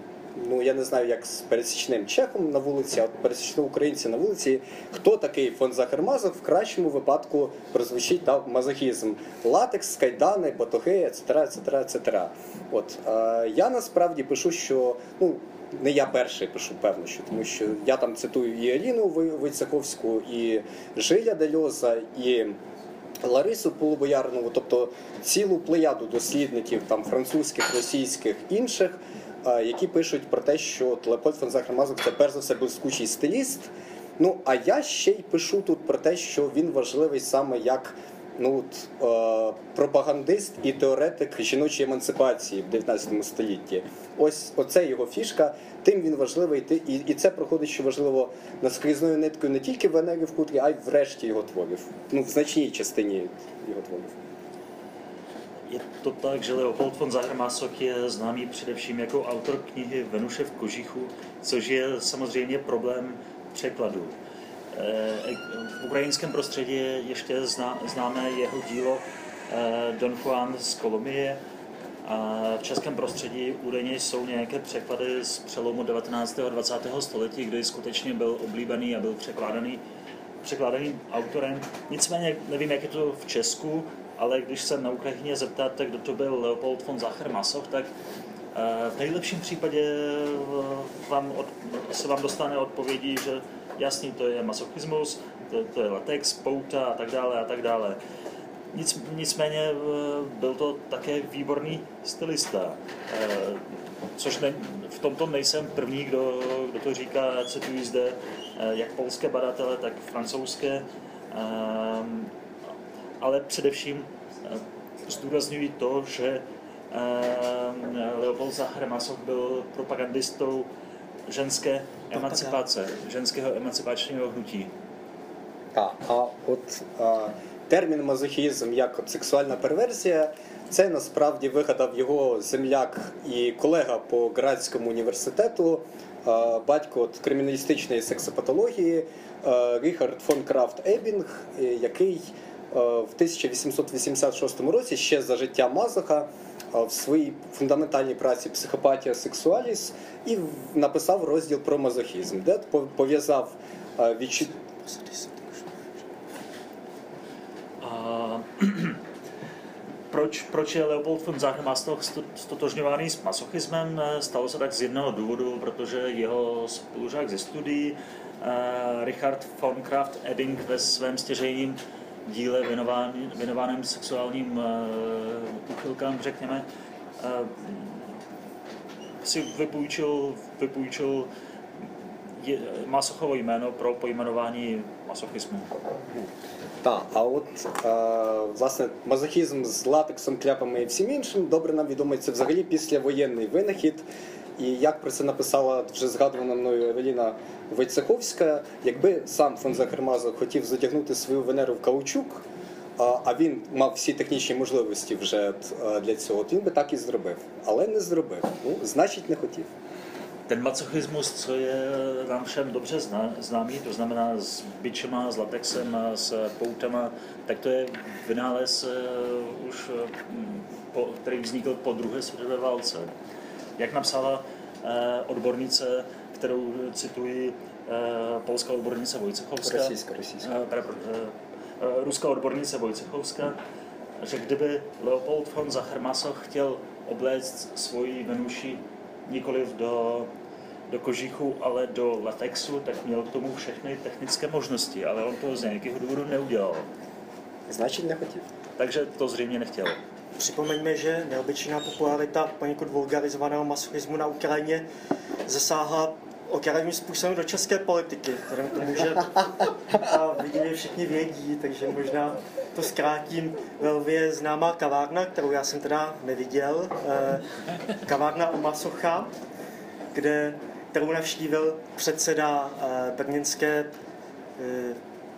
ну я не знаю, як з пересічним чехом на вулиці, а пересічного українця на вулиці, хто такий фон Захармазов, в кращому випадку прозвучить та мазохізм. Латекс, кайдани, батоги, ецетера, ецетера, ецетера. От е, я насправді пишу, що ну не я перший пишу, певно, що тому що я там цитую і Аліну Войцеховську, і Жиля Дельоза, і Ларису Полубоярнову, тобто цілу плеяду дослідників там французьких, російських, інших, які пишуть про те, що Леопольд фон Захармазов це перш за все блискучий стиліст. Ну а я ще й пишу тут про те, що він важливий саме як ну, от, е, пропагандист і теоретик жіночої емансипації в 19 столітті. Ось оце його фішка. Тим він важливий, і, і це проходить, що важливо наскрізною ниткою не тільки в Венері в хутрі, а й в решті його творів. Ну, в значній частині його tvorів. Je to tak, že Leopold von Zahrmasok je známý především jako autor knihy Venuše v kožichu, což je samozřejmě problém překladu. Eh, V ukrajinském prostředí je ještě zná, známé jeho dílo eh, Don Juan z Kolomie. A v českém prostředí údajně jsou nějaké překlady z přelomu 19. a 20. století, kdy skutečně byl oblíbený a byl překládaný překládaným autorem. Nicméně nevím, jak je to v Česku, ale když se na Ukrajině zeptáte, kdo to byl Leopold von Zacher-Masoch, tak eh, v nejlepším případě eh, vám od, se vám dostane odpovědí, že jasný, to je masochismus, to, to je latex, pouta a tak dále a tak dále. Nic, nicméně eh, byl to také výborný stylista, což ne, v tomto nejsem první, kdo, kdo to říká, cituji zde jak polské badatele, tak francouzské, Ehm, ale především eh, zdůrazňuji to, že ehm, Leopold Zacher-Masoch byl propagandistou ženské emancipace, ženského emancipačního hnutí. Так, а от а, термін мазохізм як от сексуальна перверсія, це насправді вигадав його земляк і колега по Градському університету, а, батько от криміналістичної сексопатології а, Ріхард фон Крафт Ебінг, е, який в 1886 році ще за життя Мазоха а, в своїй фундаментальній праці Психопатія сексуаліс і написав розділ про мазохізм, де пов'язав відчуття. Proč, proč je Leopold von Zachermastoch stotožňovaný s masochismem? Stalo se tak z jednoho důvodu, protože jeho spolužák ze studií eh, Richard von Kraft Edding ve svém stěžejním díle věnován, věnovaném sexuálním eh, úchylkám, řekněme, eh, si vypůjčil, vypůjčil je, Masochovo jméno pro pojmenování masochismu. Так, а от е, власне мазохізм з латексом, кляпами і всім іншим добре нам відомий це взагалі післявоєнний винахід. І як про це написала вже згадувана мною Евеліна Войцеховська, якби сам фон Захармазов хотів задягнути свою Венеру в каучук, а, він мав всі технічні можливості вже е, для цього, то він би так і зробив. Але не зробив. Ну, значить, не хотів. Ten macochismus, co je nám všem dobře zná, známý, to znamená s bičema, s latexem s poutama, tak to je vynález uh, už, po, který vznikl po druhé světové válce. jak napsala eh, odbornice, kterou eh, cituji, eh, polská odbornice Vojcechovská. Ruská odbornice Vojcechovská, že kdyby Leopold von Zachermaso chtěl obléct svoji Venuši nikoliv do do kožichu, ale do latexu, tak měl k tomu všechny technické možnosti, ale on to z nějakého důvodu neudělal. Značit nechotil. Takže to zřejmě nechtěl. Připomeňme, že neobyčejná popularita poněkud vulgarizovaného masochismu na Ukrajině zasáhla okrajovým způsobem do české politiky, vzhledem k tomu, že a vidím, že všichni vědí, takže možná to zkrátím. Ve Lvě je známá kavárna, kterou já jsem teda neviděl, eh, kavárna u Masocha, kde, kterou navštívil předseda eh, brněnské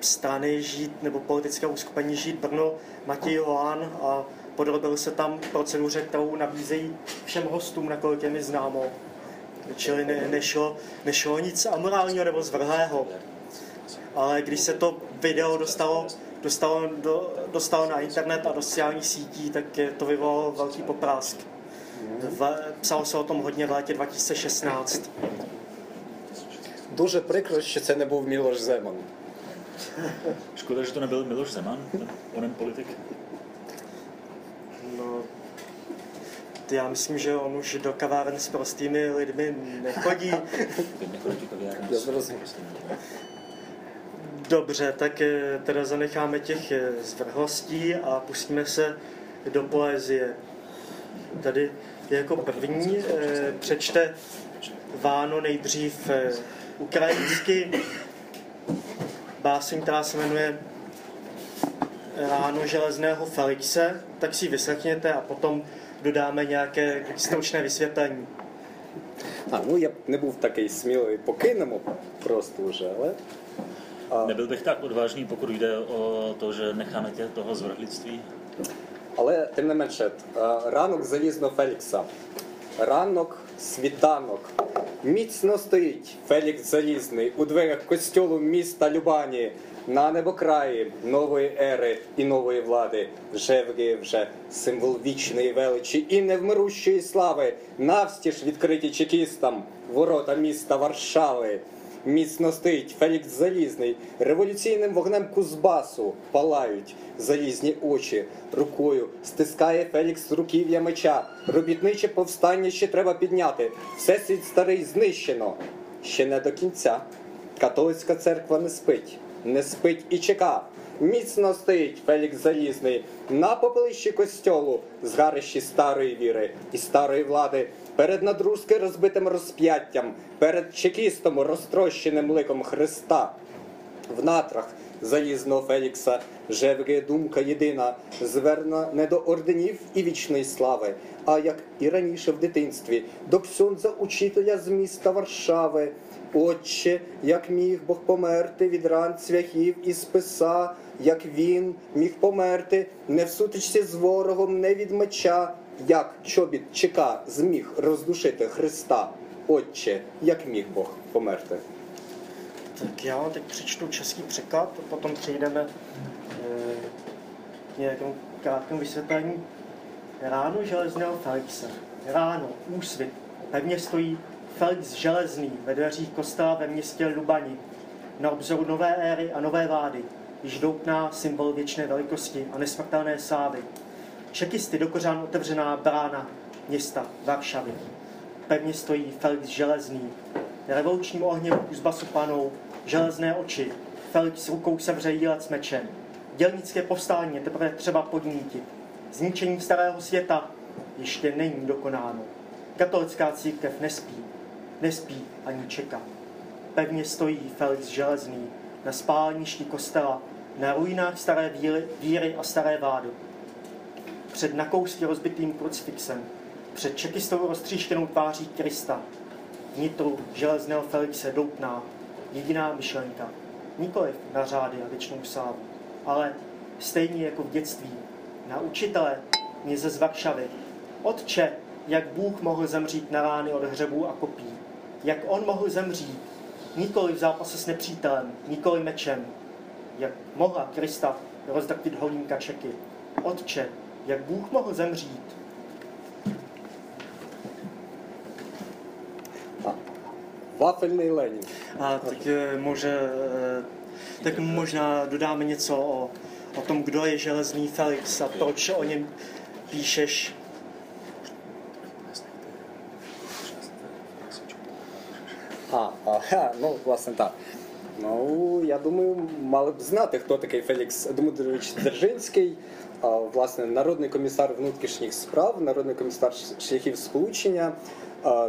strany žít nebo politické uskupení žít Brno Matěj Loan a podrobil se tam proceduře, kterou nabízejí všem hostům, nakolik je mi známo. Čili ne, nešlo, nešlo nic amorálního nebo zvrhlého. Ale když se to video dostalo, dostalo, do, dostalo na internet a do sociálních sítí, tak je to vyvolalo velký poprásk. V, psalo se o tom hodně v létě 2016. Дуже прикро, що це не був Мілош Земан. Škoda, že to nebyl Miloš Zeman, ten onen politik. Já myslím, že on už do kaváren s prostými lidmi nechodí. Zrozumím. Dobře, tak eh, teda zanecháme těch eh, zvrhlostí a pustíme se do poezie. Tady jako první eh, přečte Váno nejdřív ukrajinsky báseň, která se jmenuje Ráno železného Felixe, tak si ji vyslechněte a potom dodáme nějaké stručné vysvětlení. А, ну я б не був такий сміливий, покинемо просто вже, але. А, Nebyl bych tak odvážný, pokud jde o to, že necháme tě toho zvrhlictví. Але тим не менше, а, ранок залізного Фелікса. Ранок світанок. Міцно стоїть Фелікс Залізний у дверях костьолу міста Любані. На небокраї нової ери і нової влади. Жевріє вже символ вічної величі і невмирущої слави. Навстіж відкриті чекістам ворота міста Варшави. Міцно стоїть Фелікс Залізний, революційним вогнем Кузбасу палають залізні очі. Рукою стискає Фелікс руків'я меча. Робітниче повстання ще треба підняти. Всесвіт старий знищено. Ще не до кінця. Католицька церква не спить, не спить і чека. Міцно стоїть Фелікс Залізний на попелищі костьолу, згарищі старої віри і старої влади, перед надрузки розбитим розп'яттям, перед чекістом розтрощеним ликом Христа. В натрах залізного Фелікса жевріє думка єдина, зверна не до орденів і вічної слави, а як і раніше в дитинстві, до ксьондза учителя з міста Варшави. Отче, як міг Бог померти від ран цвяхів і списа, як він міг померти, не в сутичці з ворогом, не від меча, як чобіт чека зміг роздушити Христа. Отче, як міг Бог померти. Tak já vám teď přečtu český překlad a potom přejdeme eh, k nějakému krátkému vysvětlení. Ráno železného Felixe. Ráno, úsvit. Pevně stojí Felix Železný ve dveřích kostela ve městě Lubani. Na obzoru nové éry a nové vlády, již doutná symbol věčné velikosti a nesmrtelné sávy. Čekisty do kořán otevřená brána města Varšavy. Pevně stojí Felix Železný. Revolučním ohněm Kuzbasu panou, železné oči. Felix rukou sevře jílec mečem. Dělnické povstání je teprve třeba podnítit. Zničení starého světa ještě není dokonáno. Katolická církev nespí. Nespí ani čeká. Pevně stojí Felix Železný na spálništi kostela, na ruinách staré víry, víry a staré vlády. Před nakousky rozbitým krucifixem, před čekistou roztříštěnou tváří Krista, vnitru železného Felixe doutná jediná myšlenka. Nikoliv na řády a věčnou sávu, ale stejně jako v dětství, na učitele mě ze z Varšavy. Otče, jak Bůh mohl zemřít na rány od hřebů a kopí jak on mohl zemřít, nikoli v zápase s nepřítelem, nikoli mečem, jak mohla Krista rozdrtit holím kačeky. Otče, jak Bůh mohl zemřít? Vafelný Lenin. A tak eh, může, eh, tak možná dodáme něco o, o tom, kdo je železný Felix a proč o něm píšeš А, ага, ну власне так. Ну, я думаю, мали б знати, хто такий Фелікс Дмитрович Дзержинський, власне, народний комісар внутрішніх справ, народний комісар шляхів сполучення,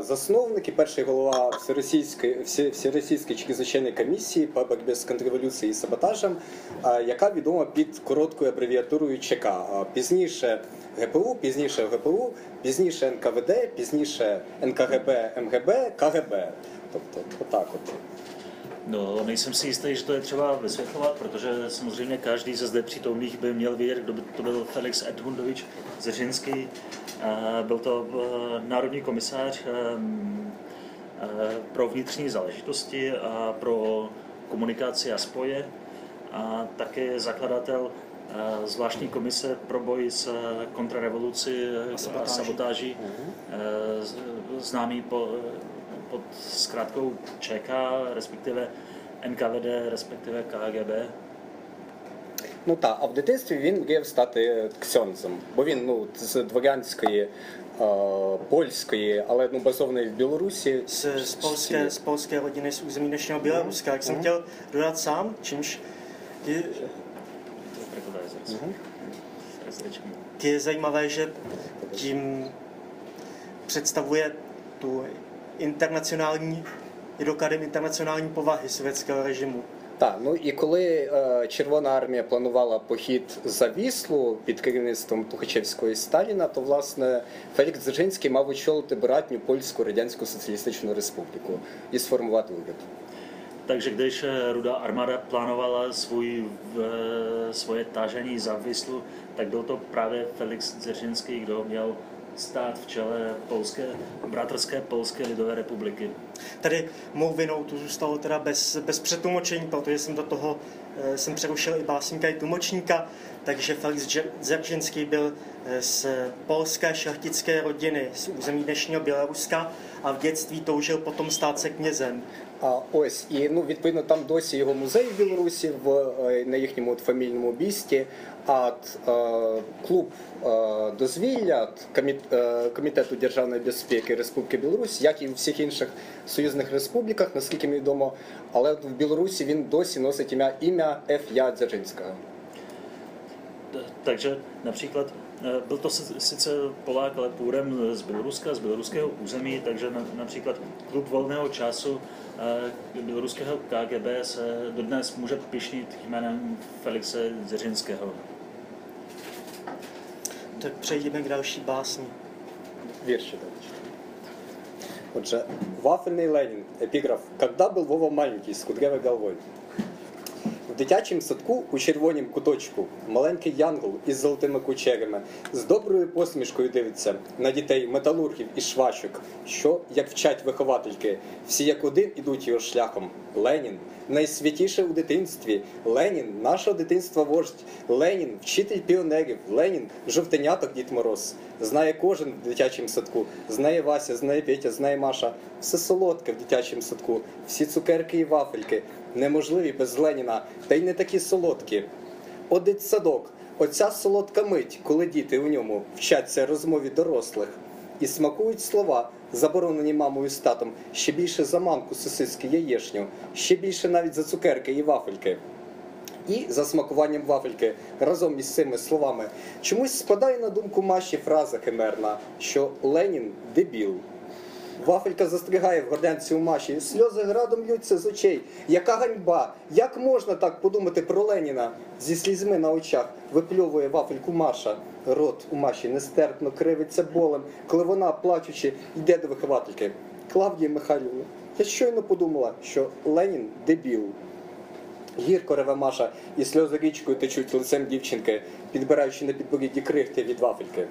засновник і перший голова Всеросійської, Всеросійської чекізначальної комісії по боротьбі з контрреволюцією і саботажем, яка відома під короткою абревіатурою ЧК. Пізніше ГПУ, пізніше ГПУ, пізніше НКВД, пізніше НКГБ, МГБ, КГБ. Тобто, отак от. No, nejsem si jistý, že to je třeba vysvětlovat, protože samozřejmě každý ze zde přítomných by měl vědět, kdo by to byl Felix Edmundovič Zeřinský. Byl to eh, národní komisář eh, eh, pro vnitřní záležitosti a pro komunikaci a spoje a také zakladatel zvláštní komise pro boj s kontrarevoluci a sabotáží, známý po, pod zkrátkou ČK, respektive NKVD, respektive KGB. Ну так, а в дитинстві він мріяв стати ксьонзом, бо він ну, з дворянської, е, польської, але ну, базованої в Білорусі. Z, z, polské, z polské rodiny z území dnešního Běloruska, jak jsem chtěl dodat sám, čímž je, je zajímavé, že tím představuje tu internacionální, je dokladem internacionální povahy sovětského režimu. Так, ну і коли е, Червона армія планувала похід за Віслу під керівництвом Тухачевського і Сталіна, то власне Фелікс Дзержинський мав очолити братню польську радянську соціалістичну республіку і сформувати уряд. Takže když Ruda armáda plánovala svůj, v, svoje tážení za Vyslu, tak byl to právě Felix Dzeržinský, kdo měl stát v čele polské, bratrské Polské lidové republiky. Tady mou vinou to zůstalo teda bez, bez přetlumočení, protože jsem do toho e, jsem přerušil i básníka, i tlumočníka, takže Felix Dzeržinský byl eh, z polské šlechtické rodiny z území dnešního Běloruska a v dětství toužil potom stát se knězem. А ось і ну відповідно там досі його музей в Білорусі в на їхньому от, фамільному бісті. А е, клуб е, дозвілля коміт, е, комітету державної безпеки Республіки Білорусь, як і в всіх інших союзних республіках, наскільки мені відомо, але в Білорусі він досі носить ім'я ім'я Ф. Я Дзержинського. Takže například byl to sice Polák, ale původem z Běloruska, z běloruského území, takže například klub volného času běloruského KGB se dodnes může pišnit jménem Felixe Dzeřinského. Tak přejdeme k další básni. Вірші далі. Отже, Вафельний Ленін, епіграф. Когда был Вова маленький, з кудрявой головой? Дитячому садку у червонім куточку маленький янгол із золотими кучерями з доброю посмішкою дивиться на дітей металургів і швачок, що, як вчать виховательки, всі як один ідуть його шляхом. Ленін найсвятіше у дитинстві. Ленін, нашого дитинства вождь. Ленін, вчитель піонерів. Ленін, жовтеняток Дід Мороз. Знає кожен в дитячому садку. Знає Вася, знає Петя, знає Маша. Все солодке в дитячому садку. Всі цукерки і вафельки. Неможливі без Леніна, та й не такі солодкі. Одить садок. Оця солодка мить, коли діти у ньому вчаться розмові дорослих і смакують слова, заборонені мамою з татом, ще більше за манку сосиски яєшню, ще більше навіть за цукерки і вафельки. І за смакуванням вафельки разом із цими словами чомусь спадає на думку Маші фраза химерна, що Ленін дебіл. Вафелька застрягає в горденці у Маші, сльози градом льються з очей. Яка ганьба! Як можна так подумати про Леніна? Зі слізьми на очах випльовує вафельку Маша. Рот у Маші нестерпно кривиться болем, коли вона, плачучи, йде до виховательки. Клавдія Михайлівна, я щойно подумала, що Ленін дебіл. Гірко реве Маша, і сльози річкою течуть лицем дівчинки, підбираючи на підборідді крихти від вафельки.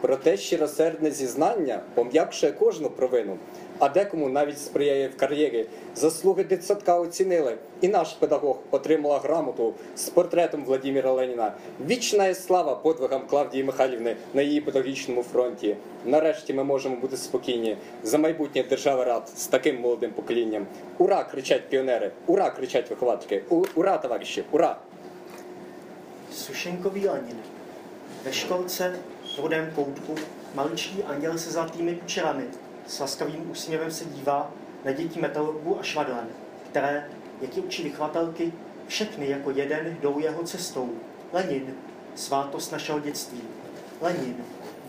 Проте щиросердне зізнання пом'якшує кожну провину, а декому навіть сприяє в кар'єрі. Заслуги дитсадка оцінили, і наш педагог отримала грамоту з портретом Владимира Леніна. Вічна слава подвигам Клавдії Михайлівни на її педагогічному фронті. Нарешті ми можемо бути спокійні за майбутнє держави рад з таким молодим поколінням. Ура! кричать піонери! Ура! кричать виховательки! Ура, товариші! Ура! Sušenkový Lenin. Ve v rudém koutku maličký anděl se zlatými kučerami s laskavým úsměvem se dívá na děti metalurgů a švadlen, které, jak ji učí vychvatelky, všechny jako jeden jdou jeho cestou. Lenin, svátost našeho dětství. Lenin,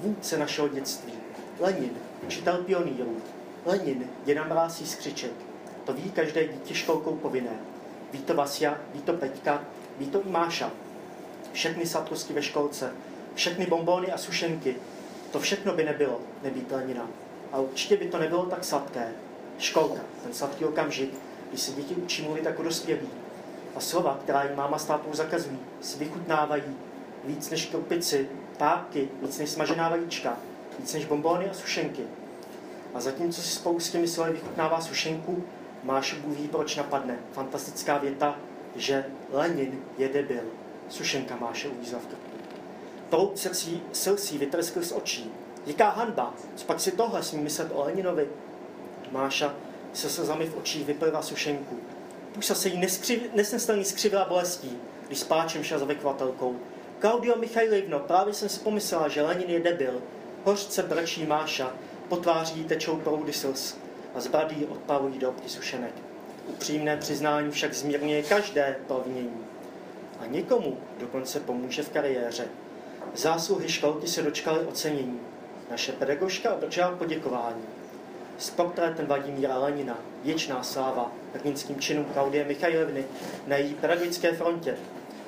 vůdce našeho dětství. Lenin, učitel pionýrů. Lenin, děda mráz skřiček. To ví každé dítě školkou povinné. Ví to Vasia, ví to Peťka, ví to i Máša. Všechny sladkosti ve školce, všechny bombóny a sušenky. To všechno by nebylo, nebýt Lenina. A určitě by to nebylo tak sladké. Školka, ten sladký okamžik, když se děti učí mluvit jako dospělí. A slova, která jim máma s tátou zakazují, si vychutnávají víc než kropici, párky, víc než smažená vajíčka, víc než bombóny a sušenky. A zatímco si spolu s těmi slovy vychutnává sušenku, Máš ví, proč napadne. Fantastická věta, že Lenin je debil. Sušenka Máše uvízla v krku. Proud srdcí silsí vytrskl z očí. Jaká hanba, co pak si tohle smí myslet o Leninovi? Máša se slzami v očích vyplivá sušenku. Pusa se jí nesnestelně skřivila bolestí, když s páčem šel za vykvatelkou. Claudio Michailivno, právě jsem si pomyslela, že Lenin je debil. Hořce brečí Máša, po tváří tečou proudy slz a z odpalují do obky sušenek. Upřímné přiznání však zmírňuje každé provinění. A někomu dokonce pomůže v kariéře. Zásluhy školky se dočkaly ocenění. Naše pedagožka obdržela poděkování. S portrétem Vladimíra Lenina, věčná sláva hrdinským činům Klaudie Michailevny na její pedagogické frontě.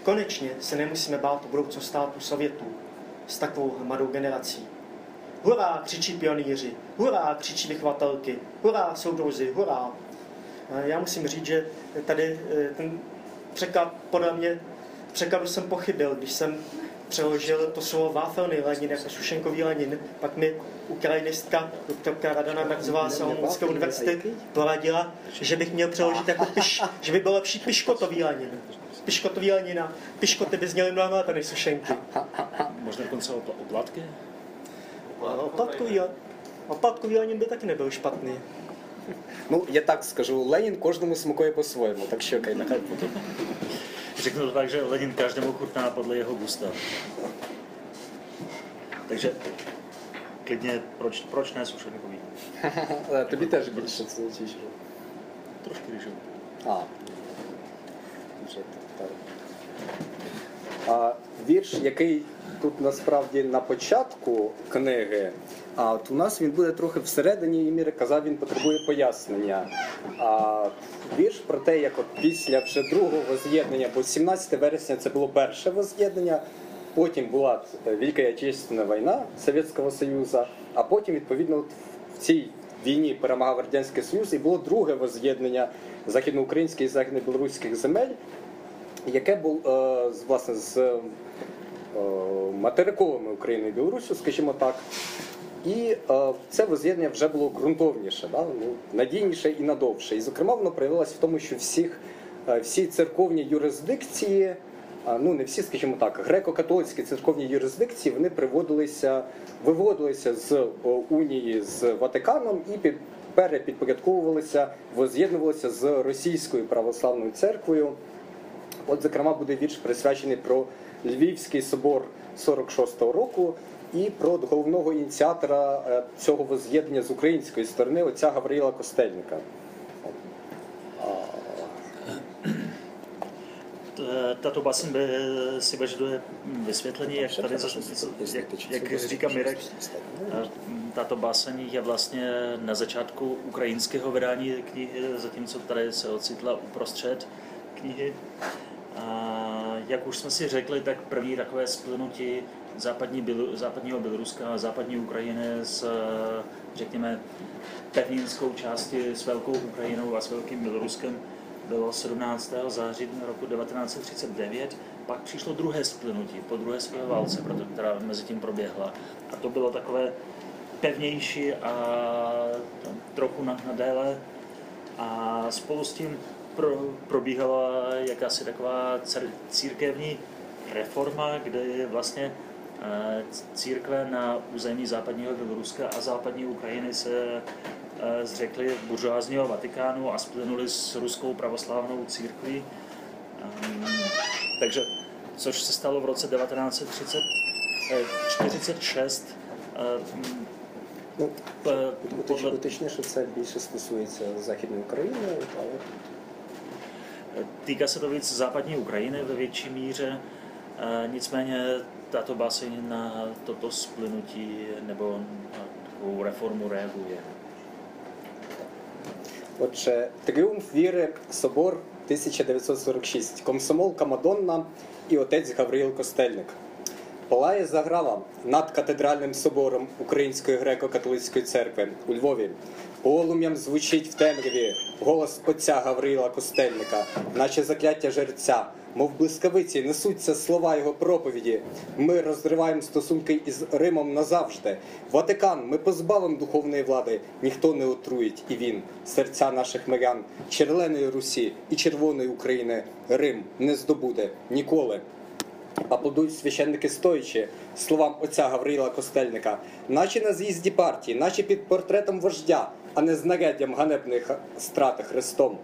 Konečně se nemusíme bát o budoucnost státu Sovětů s takovou hromadou generací. Hurá, křičí pionýři, hurá, křičí vychovatelky, hurá, soudruzi, hurá. Já musím říct, že tady eh, ten překlad podle mě, překladu jsem pochybil, když jsem přeložil to slovo váfelný lanin jako sušenkový lanin. Pak mi ukrajinistka, doktorka Radana Mrzová z Olomoucké univerzity poradila, že bych měl přeložit jako piš, že by byl lepší piškotový lanin. Piškotový lanina. Piškoty by zněly mnohem lépe než sušenky. Možná dokonce oplatky? No, oplatkový, oplatkový lanin by taky nebyl špatný. Ну, я так скажу, Ленін кожному смакує по-своєму, так що хай нехай буде. Řeknu to tak, že Lenin každému chutná podle jeho gusta. Takže klidně, proč, proč ne sušenkový? Але тобі теж більше це тішить. Trošku rýžový. А. Вже так. А, вірш, який тут насправді на початку книги, а от у нас він буде трохи всередині і міри казав, він потребує пояснення. А вірш про те, як от після вже другого воз'єднання, бо 17 вересня це було перше воз'єднання, потім була Велика Отечественна війна Совєтського Союзу, а потім, відповідно, в цій війні перемагав Радянський Союз і було друге воз'єднання західноукраїнських і західнобілоруських земель, яке було власне з Е, материковими Україною і Білорусю, скажімо так. І е, це воз'єднання вже було ґрунтовніше, да? ну, надійніше і надовше. І, зокрема, воно проявилося в тому, що всіх, е, всі церковні юрисдикції, е, ну не всі, скажімо так, греко-католицькі церковні юрисдикції вони приводилися, виводилися з е, унії з Ватиканом і під, перепідпорядковувалися, воз'єднувалися з російською православною церквою. От, зокрема, буде вірш присвячений про Львівський собор 46-го року і про головного ініціатора е, цього воз'єднання з української сторони отця Гавриїла Костельника. Tato basen si vyžaduje vysvětlení, jak tady, jak, jak říká Mirek, tato báseň je vlastně na začátku ukrajinského vydání knihy, zatímco tady se ocitla uprostřed knihy. A jak už jsme si řekli, tak první takové splnutí západní, západního Běloruska a západní Ukrajiny s, řekněme, pevninskou části s velkou Ukrajinou a s velkým Běloruskem bylo 17. září roku 1939. Pak přišlo druhé splnutí po druhé světové válce, která mezi tím proběhla. A to bylo takové pevnější a trochu na, na déle. A spolu s tím pro, probíhala jakási taková církevní reforma, kde vlastně eh, církve na území západního Běloruska a západní Ukrajiny se eh, zřekli buržoázního Vatikánu a splynuli s ruskou pravoslávnou církví. Ehm, takže, což se stalo v roce 1946. Ну, уточніше, це більше стосується Західної України, але Týká se to víc západní Ukrajiny ve větší míře, nicméně tato báseň na toto splynutí nebo takovou reformu reaguje. Отже, Тріумф віри, собор 1946, комсомолка Мадонна і отець Гавриїл Костельник. Палає заграва над катедральним собором Української греко-католицької церкви у Львові. Полум'ям звучить в темряві голос отця Гавриїла Костельника, наче закляття жерця, мов блискавиці несуться слова його проповіді. Ми розриваємо стосунки із Римом назавжди. Ватикан, ми позбавимо духовної влади, ніхто не отруїть, і він, серця наших мирян, черленої Русі і червоної України, Рим не здобуде ніколи. Аплодують священники стоячи словам отця Гавриїла Костельника, наче на з'їзді партії, наче під портретом вождя, а не знаряддям ганебних страти Христом.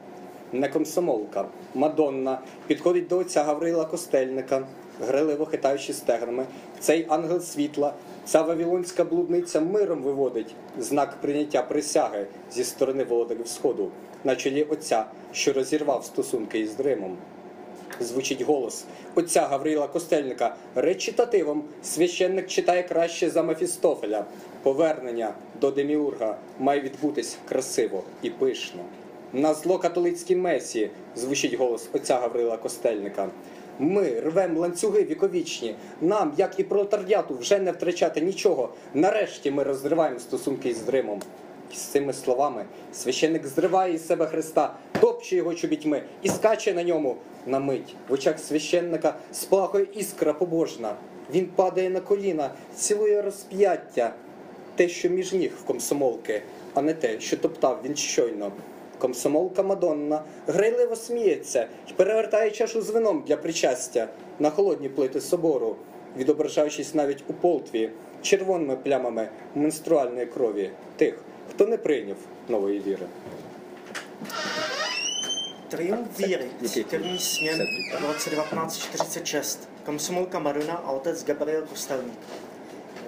Не комсомолка, Мадонна підходить до отця Гавриїла Костельника, гриливо хитаючи стегнами. Цей ангел світла, ця вавілонська блудниця миром виводить знак прийняття присяги зі сторони володарів Сходу на чолі отця, що розірвав стосунки із Римом звучить голос отця Гавриїла Костельника. Речитативом священник читає краще за Мефістофеля. Повернення до Деміурга має відбутись красиво і пишно. На зло католицькій месії звучить голос отця Гаврила Костельника. Ми рвем ланцюги віковічні. Нам, як і пролетаріату, вже не втрачати нічого. Нарешті ми розриваємо стосунки із Римом. І з цими словами священик зриває із себе Христа, топче його чобітьми і скаче на ньому на мить. В очах священника сплахує іскра побожна. Він падає на коліна, цілує розп'яття, те, що між ніг в комсомолки, а не те, що топтав він щойно. Комсомолка Мадонна грайливо сміється і перевертає чашу з вином для причастя на холодні плити собору, відображаючись навіть у полтві червоними плямами менструальної крові тих, хто не прийняв нової віри. Triumf víry, církevní směn v roce 1946, komsomolka Madonna a otec Gabriel Kostelník.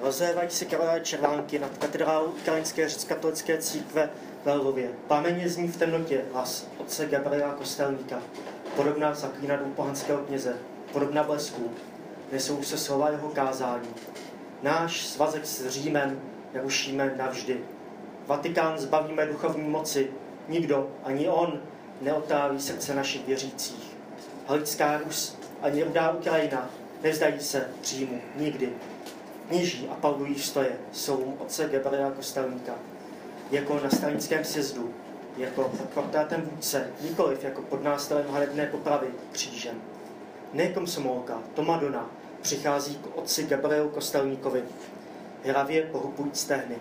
Rozévají se krvavé červánky nad katedrálou ukrajinské řecko-katolické církve ve Lvově. Pámeně zní v temnotě hlas otce Gabriela Kostelníka, podobná zaklínadů pohanského kněze, podobná blesku. Nesou se slova jeho kázání. Náš svazek s Římem rušíme navždy. Vatikán zbavíme duchovní moci. Nikdo, ani on, neotráví srdce našich věřících. Halická Rus ani rudá Ukrajina nevzdají se Římu nikdy. Kněží a Pavlují stoje jsou otce Gabriela Kostelníka. Jako na stranickém sjezdu, jako pod portrétem vůdce, nikoliv jako pod nástrojem hanebné popravy křížem. Ne komsomolka, to Madonna, přichází k otci Gabrielu Kostelníkovi, hravě pohupují stehny.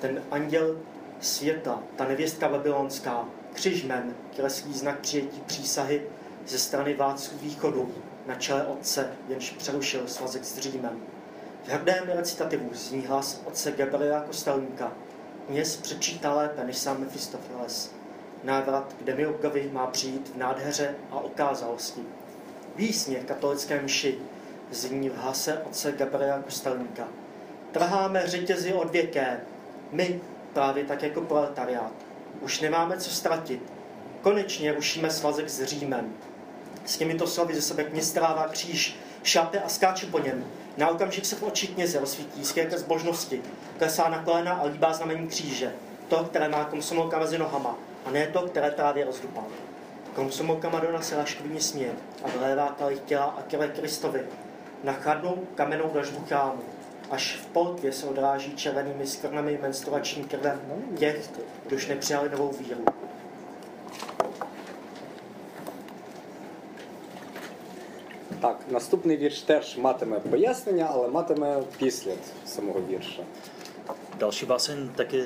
Ten anděl světla, ta nevěstka babylonská, křižmen, kreslí znak přijetí přísahy ze strany vládců východu na čele otce, jenž přerušil svazek s Římem. V hrdém recitativu zní hlas otce Gabriela Kostelníka. Kněz přečítá lépe než sám Mephistopheles. Návrat k Demiurgovi má přijít v nádheře a okázalosti. Výsně v katolické mši zní v hlase otce Gabriela Kostelníka. Trháme řetězy odvěké, my právě tak jako proletariát. Už nemáme co ztratit. Konečně rušíme svazek s Římem. S těmito slovy ze sebe kněz strává kříž, šápe a skáče po něm. Na okamžik se v očích kněze rozsvítí skvělé zbožnosti. Klesá na kolena a líbá znamení kříže. To, které má komsomolka mezi nohama, a ne to, které právě rozdupal. Komsomolka Madonna se lašklivně směje a vylévá kalich těla a těle Kristovi na chladnou kamennou dlažbu chrámu. Až v poltvě se odráží červenými skvrnami menstruační krve těch, kdož nepřijali novou víru. Так, наступний вірш теж матиме пояснення, але матиме післід самого вірша. Další báseň taky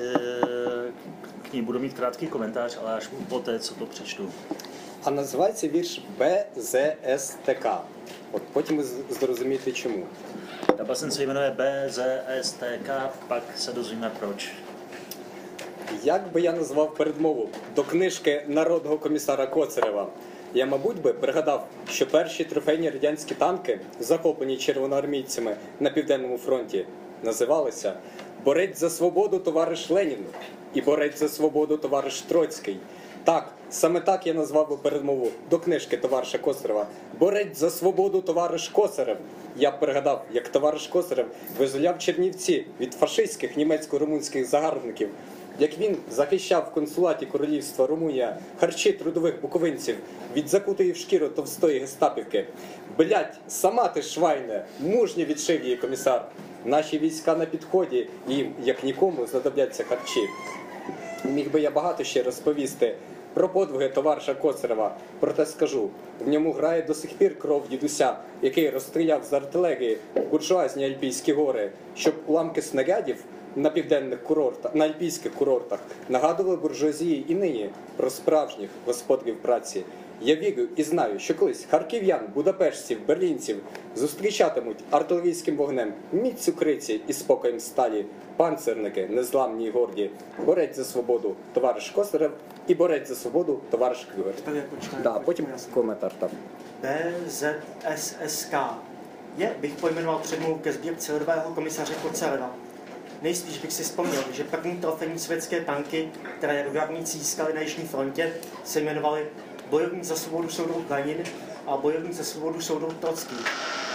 k ní budu mít krátký komentář, ale až poté, co to přečtu. А називається вірш БЗСТК. От потім ви з- зрозумієте чому. Ta báseň se jmenuje BZSTK, pak se dozvíme proč. Як би я назвав передмову до книжки народного комісара Коцарева, я, мабуть, би пригадав, що перші трофейні радянські танки, захоплені червоноармійцями на південному фронті, називалися Борець за свободу товариш Ленін і Борець за свободу товариш Троцький. Так, саме так я назвав би передмову до книжки товариша Косарева. Борець за свободу товариш Косарев. Я пригадав, як товариш Косарев визволяв Чернівці від фашистських німецько-румунських загарбників. як він захищав в консулаті королівства Румунія харчі трудових буковинців від закутої в шкіру товстої гестапівки. Блять, сама ти швайне, мужньо відшив її комісар. Наші війська на підході, їм, як нікому, знадобляться харчі. Міг би я багато ще розповісти про подвиги товариша Коцарева, проте скажу, в ньому грає до сих пір кров дідуся, який розстріляв з артилерії буржуазні альпійські гори, щоб уламки снарядів на південних курортах, на альпійських курортах нагадували буржуазії і нині про справжніх господарів праці. Я вірю і знаю, що колись харків'ян, будапештців, берлінців зустрічатимуть артилерійським вогнем міць укриці і спокоєм сталі, панцирники, незламні й горді, борець за свободу, товариш Косарев і борець за свободу, товариш Крюгер. Tady jako člen, Да, потім коментар там. BZSSK je, bych pojmenoval předmluvu ke sbírce lidového komisaře Koceleva. Nejspíš bych si vzpomněl, že první trofejní sovětské tanky, které rudarníci získali na Jižní frontě, se jmenovaly Bojovník za svobodu soudruh Lenin a Bojovník za svobodu soudruh Trocký.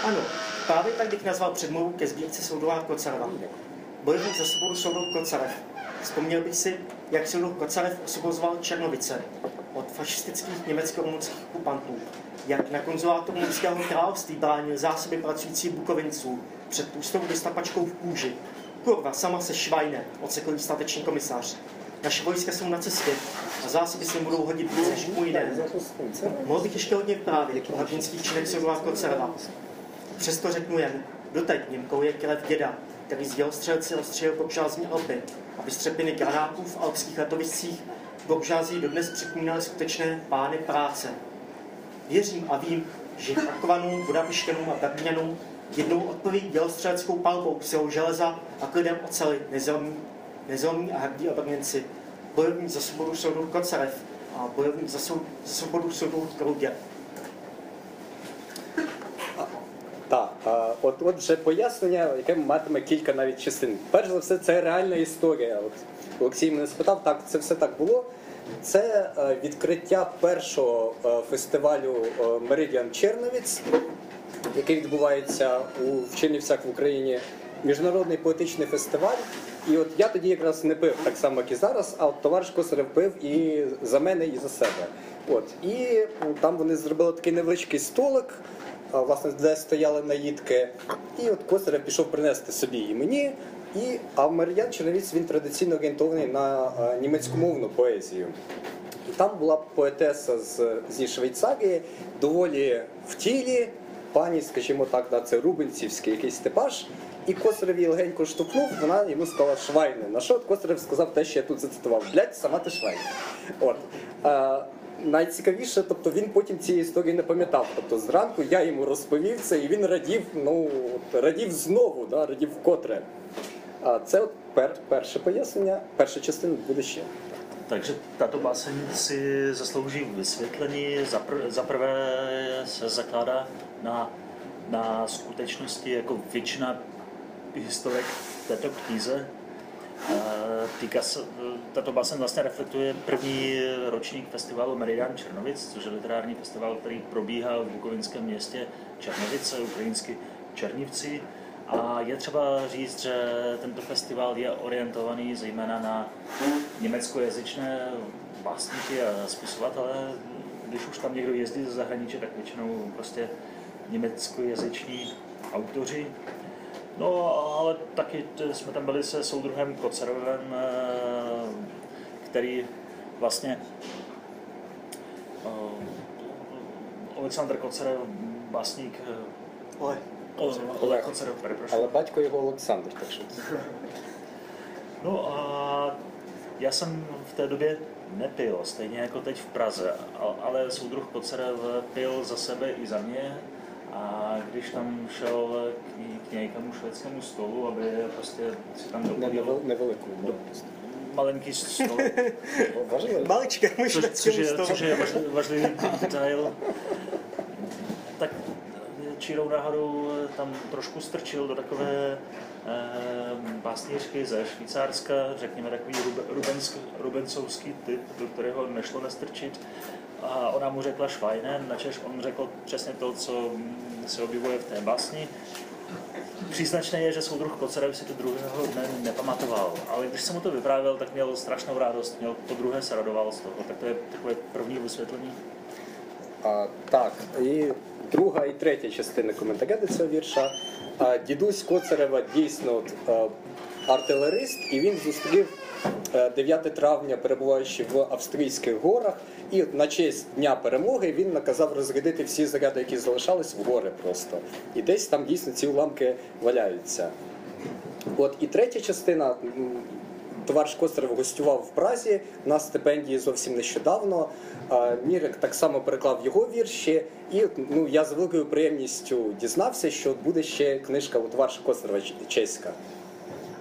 Ano, právě tak bych nazval předmluvu ke sbírce soudruha Koceleva. Bojovník za svobodu soudruh Kocarev. Vzpomněl bych si, jak soudruh Kocarev osobozoval Černovice od fašistických německo-rumunských okupantů, jak na konzulátu rumunského království bránil zásoby pracující bukovinců před tlustou vystapačkou v kůži. Kurva, sama se švajne, ocekl statečný komisař. Naše vojska jsou na cestě a zásoby se budou hodit víc než můj den. Mohl bych ještě hodně vyprávět o hrdinských činech soudruha Kocereva. Přesto řeknu jen, doteď Němkou je krev děda, který z dělostřelci ostřelil buržázní Alpy a vystřepiny granátů v alpských letoviscích buržází dodnes připomínaly skutečné pány práce. Věřím a vím, že Charkovanům, Budapišťanům a Berlíňanům jednou odpoví dělostřeleckou palbou silou železa a klidem oceli nezlomí, nezlomí a hrdí obrněnci. Bojovník za svobodu soudu Kocarev a bojovník za, svobodu soudu Kroudě. Так, от, вже пояснення, яке матиме кілька навіть частин. Перш за все, це реальна історія. От Олексій мене спитав, так, це все так було. Це е, відкриття першого е, фестивалю е, Meridian Черновіць, який відбувається у в Чернівцях в Україні. Міжнародний поетичний фестиваль. І от я тоді якраз не пив так само, як і зараз, а от товариш Косарев пив і за мене, і за себе. От. І там вони зробили такий невеличкий столик, власне, де стояли наїдки. І от Косарев пішов принести собі і мені. І, а Мар'ян Черновіць він традиційно орієнтований на німецькомовну поезію. І там була поетеса з, зі Швейцарії, доволі в тілі, пані, скажімо так, да, це Рубенцівський якийсь типаж. І Косарев її легенько штовхнув, вона йому сказала швайне. На що Косарев сказав те, що я тут зацитував. Блять, сама ти швайне. От. Е, найцікавіше, тобто він потім цієї історії не пам'ятав. Тобто зранку я йому розповів це, і він радів, ну, от, радів знову, да, радів вкотре. А це от пер, перше пояснення, перша частина буде ще. Takže tato báseň si zaslouží vysvětlení. Za, pr- za prvé se zakládá na, na skutečnosti jako většina historek v této knize. Eh, Týka se, tato báseň vlastně reflektuje první ročník festivalu Meridian Černovic, což je literární festival, který probíhá v bukovinském městě Černovice, ukrajinsky Černivci. A je třeba říct, že tento festival je orientovaný zejména na německojazyčné básníky a spisovatele. Když už tam někdo jezdí ze zahraničí, tak většinou prostě německojazyční autoři. No, ale taky jsme tam byli se soudruhem Kocerovem, eh, který vlastně eh, Oleksandr Kocerev, básník eh, Олег Коцарев, перепрошую. Але батько його Олександр, так що No a já jsem v té době nepil, stejně jako teď v Praze, a- ale soudruh Kocerev pil za sebe i za mě a když tam šel k, ní- k nějakému švédskému stolu, aby prostě si tam не, doplnil невел- невелику. malinký stol, Важливо. maličkému což, což, švédskému je, stolu. což je važlivý, važlivý detail, tak čirou náhodou tam trošku strčil do takové eh, básnířky ze Švýcárska, řekněme takový rubensk, rubensovský typ, do kterého nešlo nestrčit. A ona mu řekla Schweinen, načež on řekl přesně to, co se objevuje v té básni. Příznačné je, že soudruh Kocera si to druhého dne nepamatoval, ale když jsem mu to vyprávěl, tak měl strašnou radost, měl po druhé se radoval z toho, tak to je takové první vysvětlení. A, tak, i друга і третя частина коментаря до цього вірша. Дідусь Коцарева дійсно от, артилерист, і він зустрів е, 9 травня, перебуваючи в австрійських горах, і от на честь Дня перемоги він наказав розрядити всі заряди, які залишались в гори просто. І десь там дійсно ці уламки валяються. От і третя частина. Товариш Косарев гостював в Празі на стипендії зовсім нещодавно. Мірик так само переклав його вірші, і ну я з великою приємністю дізнався, що буде ще книжка у товариша Косарева ч- чеська.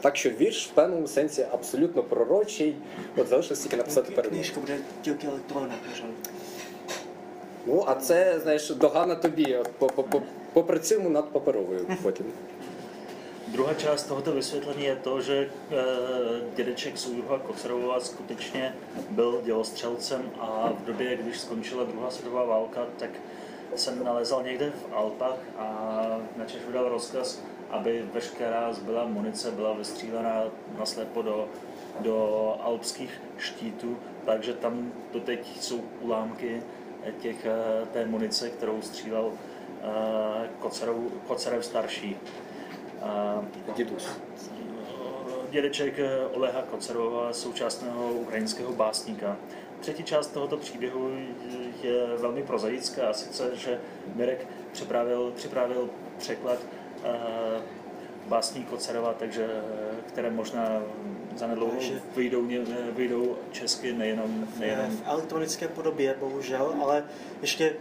Так що вірш в певному сенсі абсолютно пророчий. От залишилось тільки написати перед. Knížka bude dílky elektrona, pořád. Ну а це знаєш догана тобі. Попрацюємо над паперовою потім. Druhá část tohoto vysvětlení je to, že e, dědeček soudruha Kocerova skutečně byl dělostřelcem a v době, když skončila druhá světová válka, tak jsem nalezal někde v Alpách a načež vydal rozkaz, aby veškerá zbylá munice byla vystřílená naslepo do, do alpských štítů, takže tam doteď jsou ulámky těch, eh, té munice, kterou střílel eh, Kocerov, Kocerev starší a Titus. Dědeček eh, Oleha Kocerova, současného ukrajinského básníka. Třetí část tohoto příběhu je velmi prozaická, a sice, že Mirek připravil, připravil překlad eh, básní Kocerova, takže eh, které možná za nedlouho vyjdou, vyjdou česky nejenom, nejenom... V elektronické podobě, bohužel, ale ještě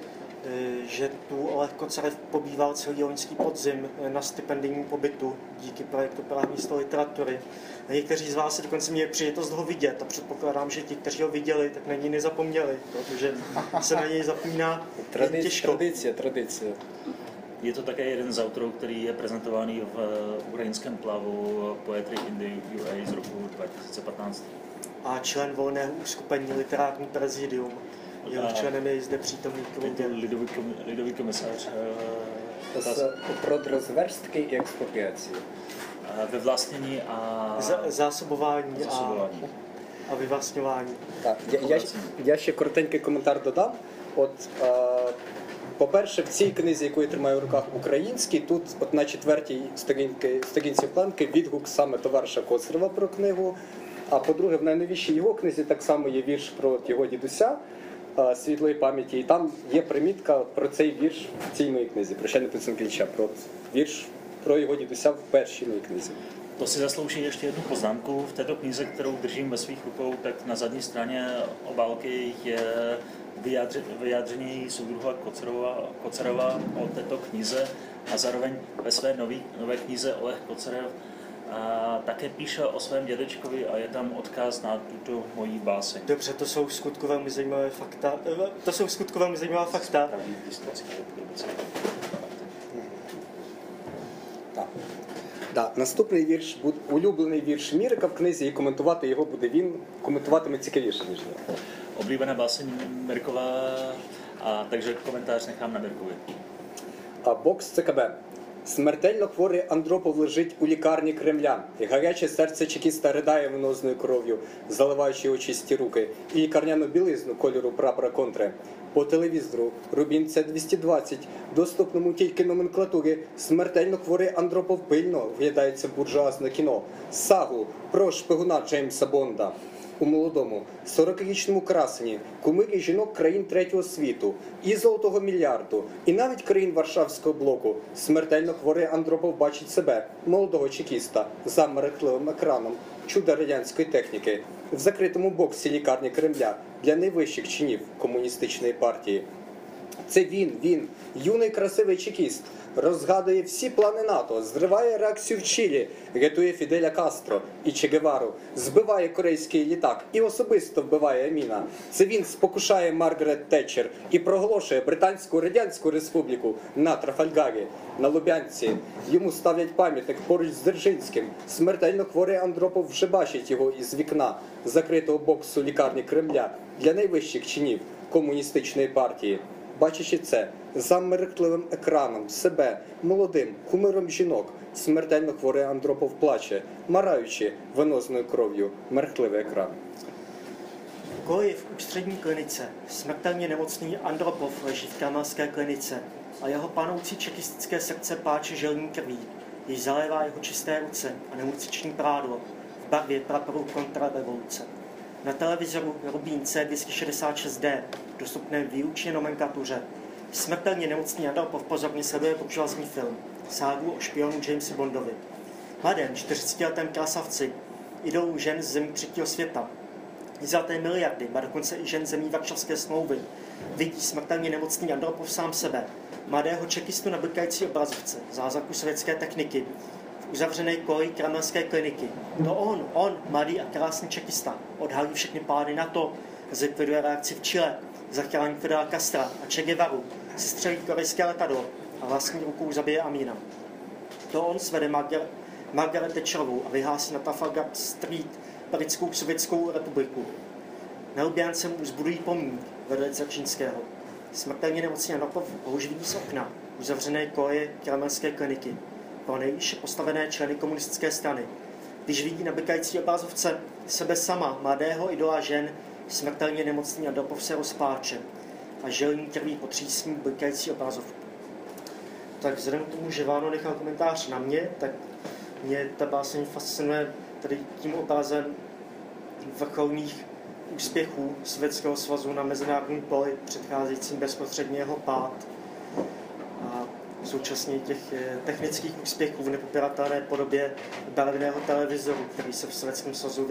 Eh, že tu Oleh Kocarev pobýval celý loňský podzim eh, na stipendijním pobytu díky projektu Praha místo literatury. Někteří z vás se dokonce měli příležitost ho vidět a předpokládám, že ti, kteří ho viděli, tak na něj nezapomněli, protože se na něj zapomíná Tradic, těžko. Tradice, tradice. Je to také jeden z autorů, který je prezentovaný v eh, ukrajinském plavu Poetry in the UA z roku 2015. A člen volného uskupení Literární prezidium. Jeho členem je i zde přítomný Je to Kluge. lidový, lidový komisař eh, З продразверстки і експропіації. eh, vyvlastnění a Za- zásobování a, a vyvlastňování. Так, я, я, я ще коротенький коментар додам. От, е, по-перше, в цій книзі, яку я тримаю в руках українській, тут от на четвертій сторінці, сторінці планки відгук саме товариша Коцрева про книгу. А по-друге, в найновішій його книзі так само є вірш про його дідуся світлої пам'яті. І там є примітка про цей вірш в цій моїй книзі, прощальний підсумки Ілліча, про от вірш про його дідуся в першій моїй книзі. To si zaslouží ještě jednu poznámku. V této knize, kterou držím ve svých rukou, tak na zadní straně obálky je vyjádře, vyjádření soudruha Kocerova, Kocerova o této knize a zároveň ve své nový, nové knize Oleh Kocerev a také píše o svém dědečkovi a je tam odkaz na tuto mojí báseň. Dobře, to jsou v skutku velmi zajímavé fakta. Eh, To jsou v skutku velmi zajímavá fakta. Pravý historický republice. Так. Да. Наступний вірш буде улюблений вірш Мірика в книзі, і коментувати його буде він, коментуватиме цікавіше, ніж я. Oblíbená báseň Mirkova, a takže komentář nechám na Mirkovi. А бокс ЦКБ. Смертельно хворий Андропов лежить у лікарні Кремля. І гаряче серце чекіста ридає венозною кров'ю, заливаючи його чисті руки, і лікарняну білизну кольору прапора контри. По телевізору Рубін Це 220 доступному тільки номенклатурі. Смертельно хворий Андропов пильно вглядається в буржуазне кіно. Сагу про шпигуна Джеймса Бонда. У молодому 40-річному красені, кумирі жінок країн третього світу, і золотого мільярду, і навіть країн Варшавського блоку. Смертельно хворий Андропов бачить себе, молодого чекіста, за мерехтливим екраном, чуда радянської техніки, в закритому боксі лікарні Кремля для найвищих чинів комуністичної партії. Це він, він, юний красивий чекіст, розгадує всі плани НАТО, зриває реакцію в Чилі, рятує Фіделя Кастро і Че Гевару, збиває корейський літак і особисто вбиває Аміна. Це він спокушає Маргарет Тетчер і проголошує Британську Радянську Республіку на Трафальгарі, на Лубянці. Йому ставлять пам'ятник поруч з Держинським. Смертельно хворий Андропов вже бачить його із вікна закритого боксу лікарні Кремля для найвищих чинів комуністичної партії. Бачачи це, за мерехтливим екраном себе, молодим, кумиром жінок, смертельно хворий Андропов плаче, мараючи венозною кров'ю мерехтливий екран. Koj je v ústřední klinice. Smrtelně nemocný Andropov leží v kamelské klinice a jeho panoucí čekistické srdce pláče želní krví, jež zalévá jeho čisté ruce a nemocniční prádlo v barvě praporu kontrarevoluce. Na televizoru Rubín C266D, dostupné výlučně nomenklatuře, smrtelně nemocný Andropov pozorně sleduje buržoazní film, ságu o špionu Jamesi Bondovi. Mladém 40-letém krasavci, idolu žen z zemí třetího světa, zlaté miliardy, a dokonce i žen zemí Varšavské smlouvy, vidí smrtelně nemocný Andropov sám sebe, mladého čekistu na blikající obrazovce, zázraku sovětské techniky, uzavřené koleji kremelské kliniky. To on, on, mladý a krásný čekista, odhalí všechny pády na to, zlikviduje reakci v Chile, zachrání Fidela Castra a Che Guevaru, sestřelí korejské letadlo a vlastní rukou zabije Amína. To on svede Margaret, Margaret Thatcherovou a vyhlásí na Trafalgar Street britskou sovětskou republiku. Na Lubiance mu zbudují pomník vedle Čínského. Smrtelně nemocný Andropov už vidí z okna uzavřené koje kremelské kliniky pro nejvýše postavené členy komunistické strany. Když vidí na blikající obrazovce sebe sama, mladého idola žen, smrtelně nemocný Andropov se rozpáče a želní krví potřísní blikající obrazovku. Tak vzhledem k tomu, že Váno nechal komentář na mě, tak mě ta báseň fascinuje tady tím obrazem vrcholných úspěchů Sovětského svazu na mezinárodním poli, předcházejícím bezprostředně jeho pád. A současně těch eh, technických úspěchů v nepopiratelné podobě barevného televizoru, který se v Sovětském svazu,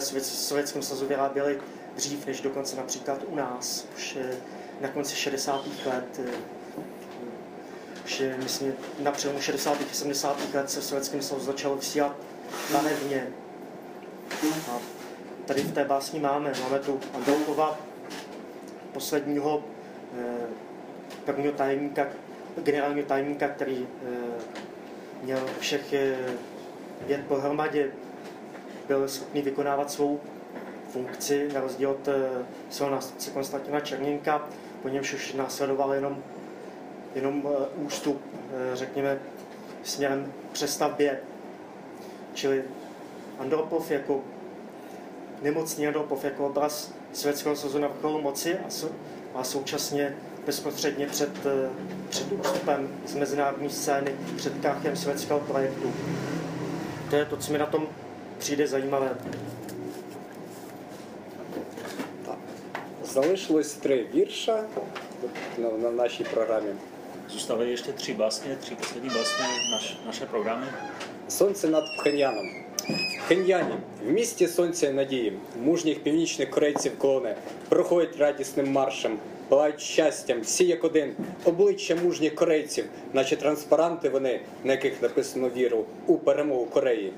v Sovětském svazu vyráběly dřív než dokonce například u nás, už eh, na konci 60. let. eh, Už myslím, na přelomu 60. a 70. let se v Sovětském svazu začalo vysílat barevně. A tady v té básni máme, máme tu Andropova, posledního eh, prvního tajemníka, generálního tajemníka, který eh, měl všech eh, pět pohromadě, byl schopný vykonávat svou funkci, na rozdíl od eh, svého nástupce Konstantina Černěnka, po němž už následoval jenom, jenom eh, ústup, eh, řekněme, směrem přestavbě. Čili Andropov jako nemocný Andropov jako obraz Sovětského svazu na vrcholu moci a, sou, a současně bezprostředně před, eh, před ústupem z mezinárodní scény, před krachem sovětského projektu. To je to, co mi na tom přijde zajímavé. Так. Залишилось три вірша на, на нашій програмі. Zůstávají ještě tři básně, tři poslední básně naš, naše programy. Сонце над Пхеньяном. В Пхеньяні, в місті сонця і надії, мужніх північних корейців клони проходять радісним маршем, палають щастям, всі як один, обличчя мужніх корейців, наче транспаранти вони, на яких написано віру у перемогу Кореї.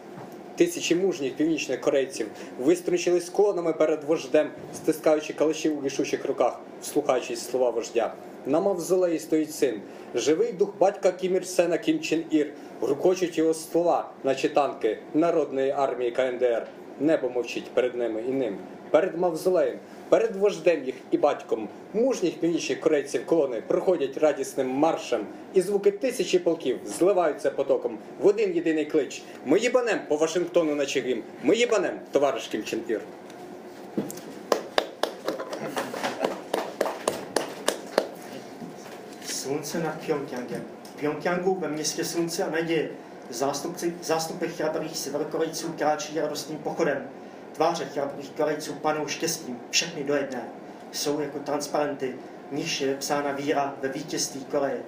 Тисячі мужніх північних корейців виструнчились колонами перед вождем, стискаючи калаші у рішучих руках, вслухаючись слова вождя. На мавзолеї стоїть син, живий дух батька Кім Ір Сена Кім Чен Ір. Грукочуть його слова, наче танки народної армії КНДР. Небо мовчить перед ними і ним, перед мавзолеєм, перед вождем їх і батьком. Мужніх північних корейців колони проходять радісним маршем, і звуки тисячі полків зливаються потоком в один єдиний клич. Ми їбанем по Вашингтону на Чигим, ми їбанем, товариш Кім Чен Ір. Nad Pyongyangem. V Pyongyangu ve městě slunce a naděje zástupci, zástupy chrabrých severokorejců kráčí radostným pochodem. Tváře chrabrých Korejců panou štěstím, všechny do jedné. Jsou jako transparenty, nichž je psána víra ve vítězství Koreje.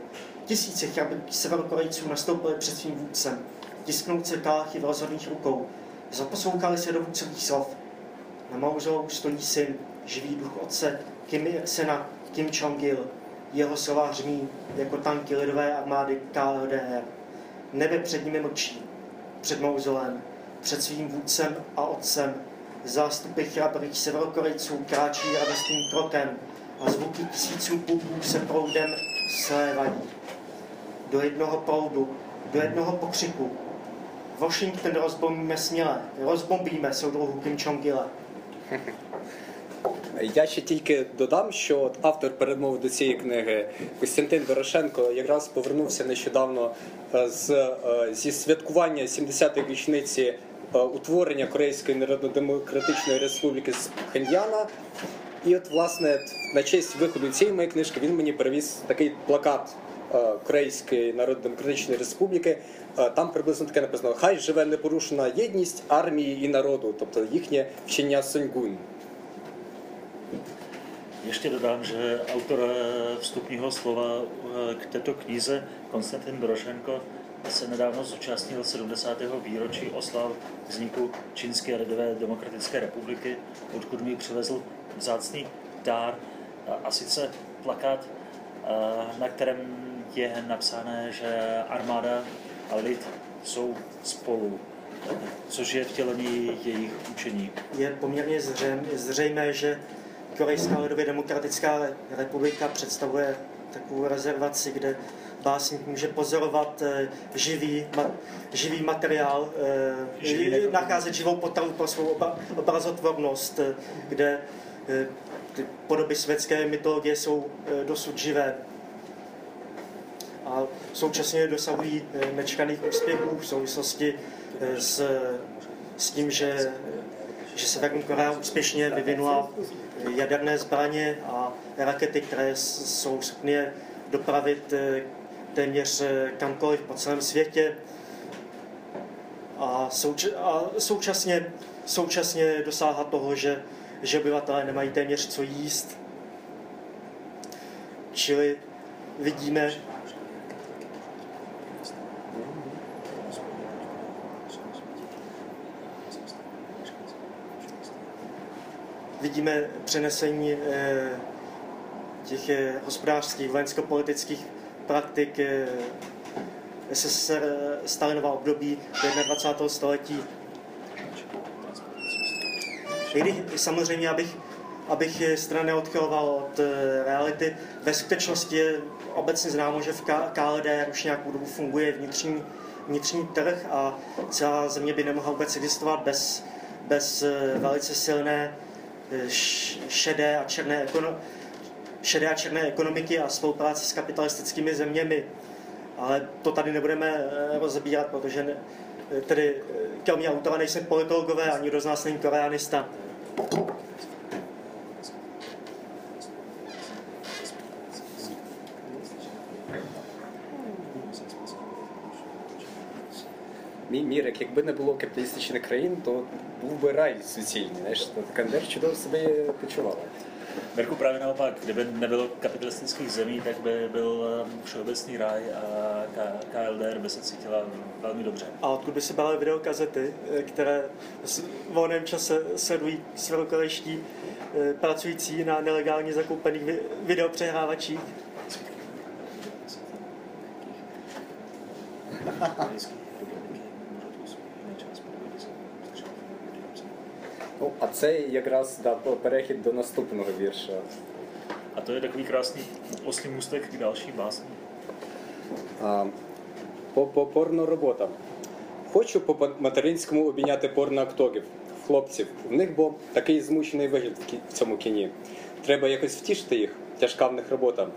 Tisíce severokorejců nastoupili před svým vůdcem. Tisknout se kálchy v rozhodných rukou. Zaposlouchali se do vůdcových slov. Na mauzolou stojí syn, živý duch otce, Kim Ir-sena, Kim Jong-il. Jeho slova hřmí jako tanky lidové armády KLDR. Nebe před nimi mlčí, před mauzolem, před svým vůdcem a otcem. Zástupy chrabrých severokorejců kráčí radostným krokem a zvuky tisíců puků se proudem slévají. Do jednoho proudu, do jednoho pokřiku. Washington rozbombíme směle, rozbombíme soudruhu Kim Jong-ila. Я ще тільки додам, що от автор передмов до цієї книги Костянтин Дорошенко якраз повернувся нещодавно е, з, е, зі святкування 70-ї річниці е, утворення Корейської Народно-Демократичної Республіки з Хендіана. І от, власне, на честь виходу цієї моєї книжки він мені привіз такий плакат е, Корейської Народно-Демократичної Республіки. Е, Там приблизно таке написано: Хай живе непорушена єдність армії і народу, тобто їхнє вчення Соньгун. Ještě dodám, že autor slova eh, k této knize, Konstantin Dorošenko, se nedávno zúčastnil 70. výročí oslav vzniku Čínské lidové demokratické republiky, odkud mi přivezl vzácný dár, a- sice plakát, na kterém je napsané, že armáda a lid jsou spolu, což je vtělení jejich učení. Je poměrně zřejm, zřejmé, že Korejská lidově demokratická republika představuje takovou rezervaci, kde básník může pozorovat eh, živý, ma, živý materiál, eh, Živý nacházet živou potravu pro svou oba, obrazotvornost, eh, kde ty podoby světské mytologie jsou dosud živé. A současně dosahují nečekaných úspěchů v souvislosti s, s tím, že, že Severní Korea úspěšně vyvinula jaderné zbraně a rakety, které jsou schopny dopravit téměř eh, kamkoliv po celém světě. A, souč- a současně, současně dosáhla toho, že, že obyvatelé nemají téměř co jíst. Čili vidíme, vidíme přenesení eh, těch eh, hospodářských, vojensko-politických praktik SSSR eh, Stalinova období do 21. století. Když samozřejmě, abych, abych strana neodchyloval od eh, reality, ve skutečnosti je obecně známo, že v K- KLDR už nějakou dobu funguje vnitřní, vnitřní trh a celá země by nemohla vůbec existovat bez, bez eh, velice silné šedé a černé ekono, šedé a černé ekonomiky a spolupráce s kapitalistickými zeměmi. Ale to tady nebudeme eh, rozebírat, protože ne, eh, tedy eh, kromě autora nejsem politologové, ani kdo z nás není koreanista. Мій мірик, якби не було капіталістичних країн, то був би рай суцільний. Знаєш, то Кандер чудово себе почувала. Mirku, právě naopak, kdyby nebylo kapitalistických zemí, tak by byl eh, všeobecný ráj a KLDR by se cítila velmi dobře. A odkud by si brali videokazety, eh, které v volném čase sledují svědokolejští eh, pracující na nelegálně zakoupených vi- videopřehrávačích? Ну, а це якраз да, перехід до наступного вірша. A to je takový krásný oslý můstek k další básni. А, по, по порнороботам. Хочу по материнському обійняти порноакторів, хлопців. В них бо такий змучений вигляд в, кі- в цьому кіні. Треба якось втішити їх, тяжка в них робота.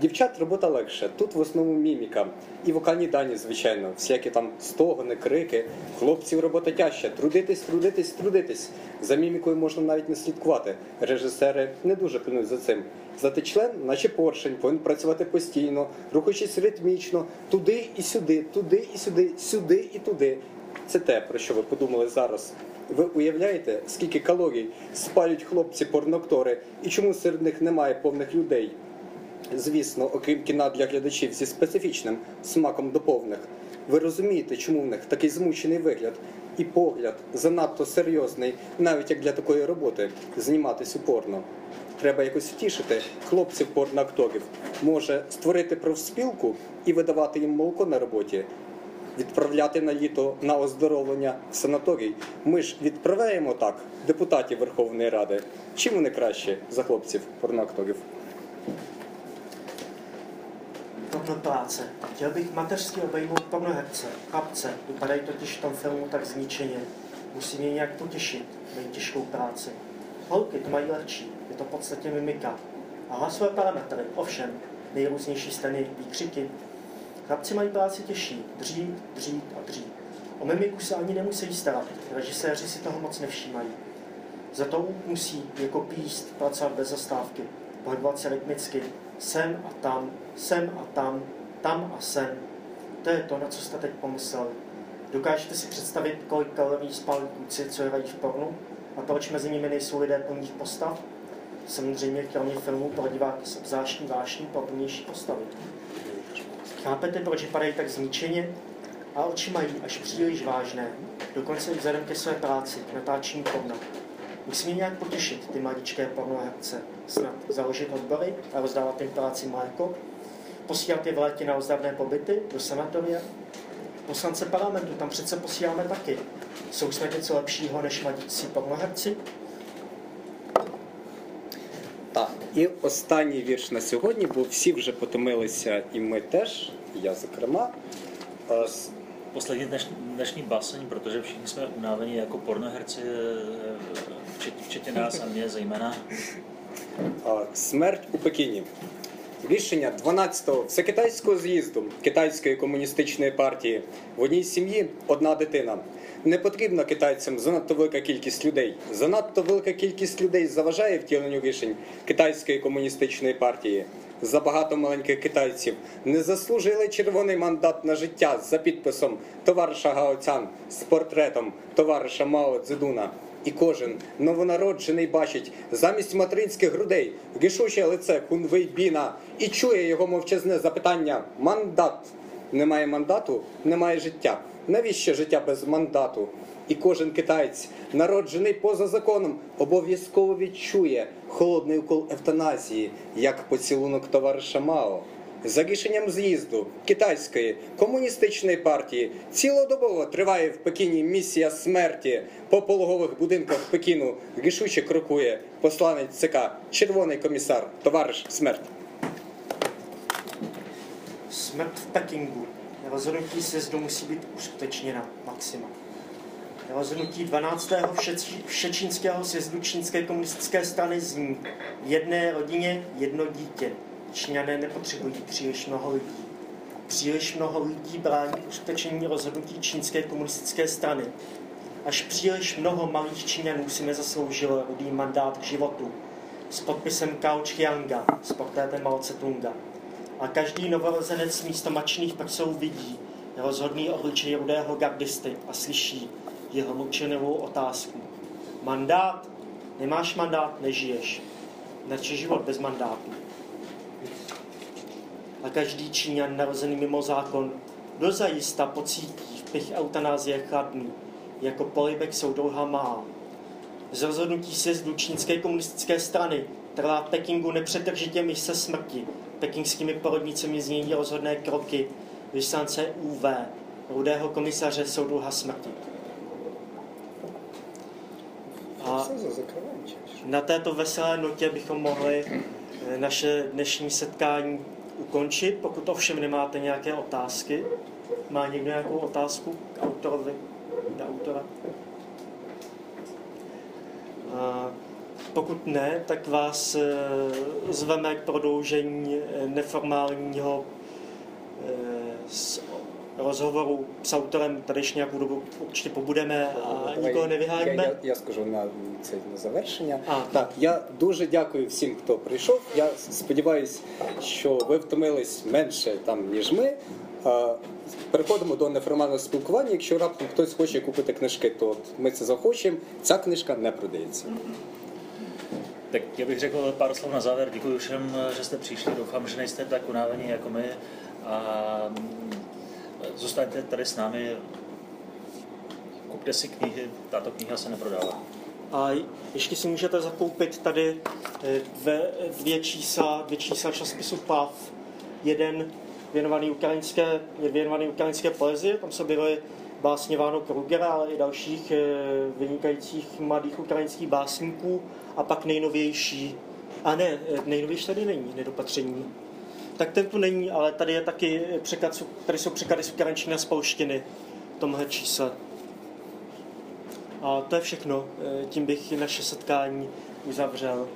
Дівчат робота легше, тут в основному міміка. І вокальні дані, звичайно, всякі там стогони, крики. Хлопців робота тяжча. Трудитись, трудитись, трудитись. За мімікою можна навіть не слідкувати. Режисери не дуже пильнують за цим. Зате член, наче поршень, повинен працювати постійно, рухаючись ритмічно, туди і сюди, туди і сюди, сюди і туди. Це те, про що ви подумали зараз. Ви уявляєте, скільки калорій спалюють хлопці порноктори і чому серед них немає повних людей? Звісно, окрім кіна для глядачів зі специфічним смаком до повних. Ви розумієте, чому в них такий змучений вигляд і погляд занадто серйозний, навіть як для такої роботи, зніматись упорно. Треба якось втішити хлопців порноакторів. Може створити профспілку і видавати їм молоко на роботі, відправляти на літо на оздоровлення в санаторій. Ми ж відправляємо так депутатів Верховної Ради. Чим вони краще за хлопців порноакторів? Porno práce. Chtěl bych mateřsky obejmout pornoherce, chlapce. Vypadají totiž v tom filmu tak zničeně. Musím je nějak potěšit, mají těžkou práci. Holky to mají lehčí, je to v podstatě mimika. A hlasové parametry, ovšem, nejrůznější steny, výkřiky. Chlapci mají práci těžší, dřít, dřít a dřít. O mimiku se ani nemusí starat, režiséři si toho moc nevšímají. Za to musí jako píst pracovat bez zastávky, pohybovat se rytmicky, sem a tam, sem a tam, tam a sem. To je to, na co jste teď pomysleli. Dokážete si představit, kolik kalorií spálí kluci, co hrají v pornu? A proč mezi nimi nejsou lidé plných postav? Samozřejmě kromě filmů pro diváky s obzvláštní vášní plnější postavy. Chápete, proč vypadají tak zničeně? A oči mají až příliš vážné, dokonce i vzhledem ke své práci, natáčení porna. Musíme nějak potěšit ty maličké pornoherce, snad založit odbory a rozdávat jim práci mléko, posílat je v létě na ozdravné pobyty do sanatoria. Poslance parlamentu tam přece posíláme taky. Jsou snad něco lepšího než mladící pornoherci? Так, і останній вірш на сьогодні, бо всі вже потомилися, і ми теж, і я зокрема. Е, с- Poslední dneš, dnešní báseň, protože všichni jsme unáveni jako pornoherci, včetně, včetně nás a mě Смерть у Пекіні. Рішення 12-го всекитайського з'їзду Китайської комуністичної партії в одній сім'ї одна дитина. Не потрібна китайцям занадто велика кількість людей. Занадто велика кількість людей заважає втіленню рішень Китайської комуністичної партії. Забагато маленьких китайців не заслужили червоний мандат на життя за підписом товариша Гао Цян з портретом товариша Мао Цзедуна. І кожен новонароджений бачить замість материнських грудей рішуче лице Кунвейбіна і чує його мовчазне запитання мандат. Немає мандату, немає життя. Навіщо життя без мандату? І кожен китаєць, народжений поза законом, обов'язково відчує холодний укол евтаназії, як поцілунок товариша Мао. За рішенням з'їзду китайської комуністичної партії цілодобово триває в Пекіні місія смерті. По пологових будинках Пекіну рішуче крокує посланець ЦК Червоний комісар, товариш смерть. Smrt v Pekingu. Rozhodnutí sjezdu musí být uskutečněna maxima. Rozhodnutí 12. Vše- všečínského sjezdu čínské komunistické strany zní v jedné rodině jedno dítě. Číňané nepotřebují příliš mnoho lidí. Příliš mnoho lidí brání uskutečnění rozhodnutí čínské komunistické strany. Až příliš mnoho malých Číňanů si nezasloužilo rudý mandát k životu s podpisem Kao Chianga s portrétem Mao Tse-tunga. A každý novorozenec místo mačných prsou vidí rozhodný obličej rudého gardisty a slyší jeho mlčenivou otázku. Mandát? Nemáš mandát, nežiješ. Nače život bez mandátu. A každý Číňan narozený mimo zákon dozajista pocítí v pich eutanázie chladný, jako polibek soudouha má. Z rozhodnutí sjezdu čínské komunistické strany trvá v Pekingu nepřetržitě mise smrti. Pekingskými porodnicemi změní rozhodné kroky vyslance UV, rudého komisaře soudruha smrti. A na této veselé notě bychom mohli eh, naše dnešní setkání ukončit, pokud ovšem nemáte nějaké otázky. Má někdo nějakou otázku k autorovi, na autora? A pokud ne, tak vás eh, zveme k prodloužení eh, neformálního eh, rozhovoru s autorem tady ještě nějakou dobu určitě pobudeme a nikoho Я, nevyháníme. я, я скажу на це на завершення. А. Так, я дуже дякую всім, хто прийшов. Я сподіваюся, що ви втомились менше там, ніж ми. Переходимо до неформального спілкування. Якщо раптом хтось хоче купити книжки, то от ми це захочемо. Ця книжка не продається. Tak já bych řekl pár slov na závěr. Děkuji všem, že jste přišli. Doufám, že nejste tak unávení jako my. A zůstaňte tady s námi. Kupte si knihy. Tato kniha se neprodává. A ještě si můžete zakoupit tady eh, dvě, dvě čísla, dvě čísla časopisu PAV. Jeden věnovaný ukrajinské, věnovaný ukrajinské poezii, tam se objevily básně Váno Krugera, ale i dalších eh, vynikajících mladých ukrajinských básníků. A pak nejnovější, a ne, eh, nejnovější tady není, nedopatření. Tak ten tu není, ale tady je taky překlad, tady jsou překlady z ukrajinčiny a z polštiny v tomhle čísle. A to je všechno. Eh, Tím bych naše setkání uzavřel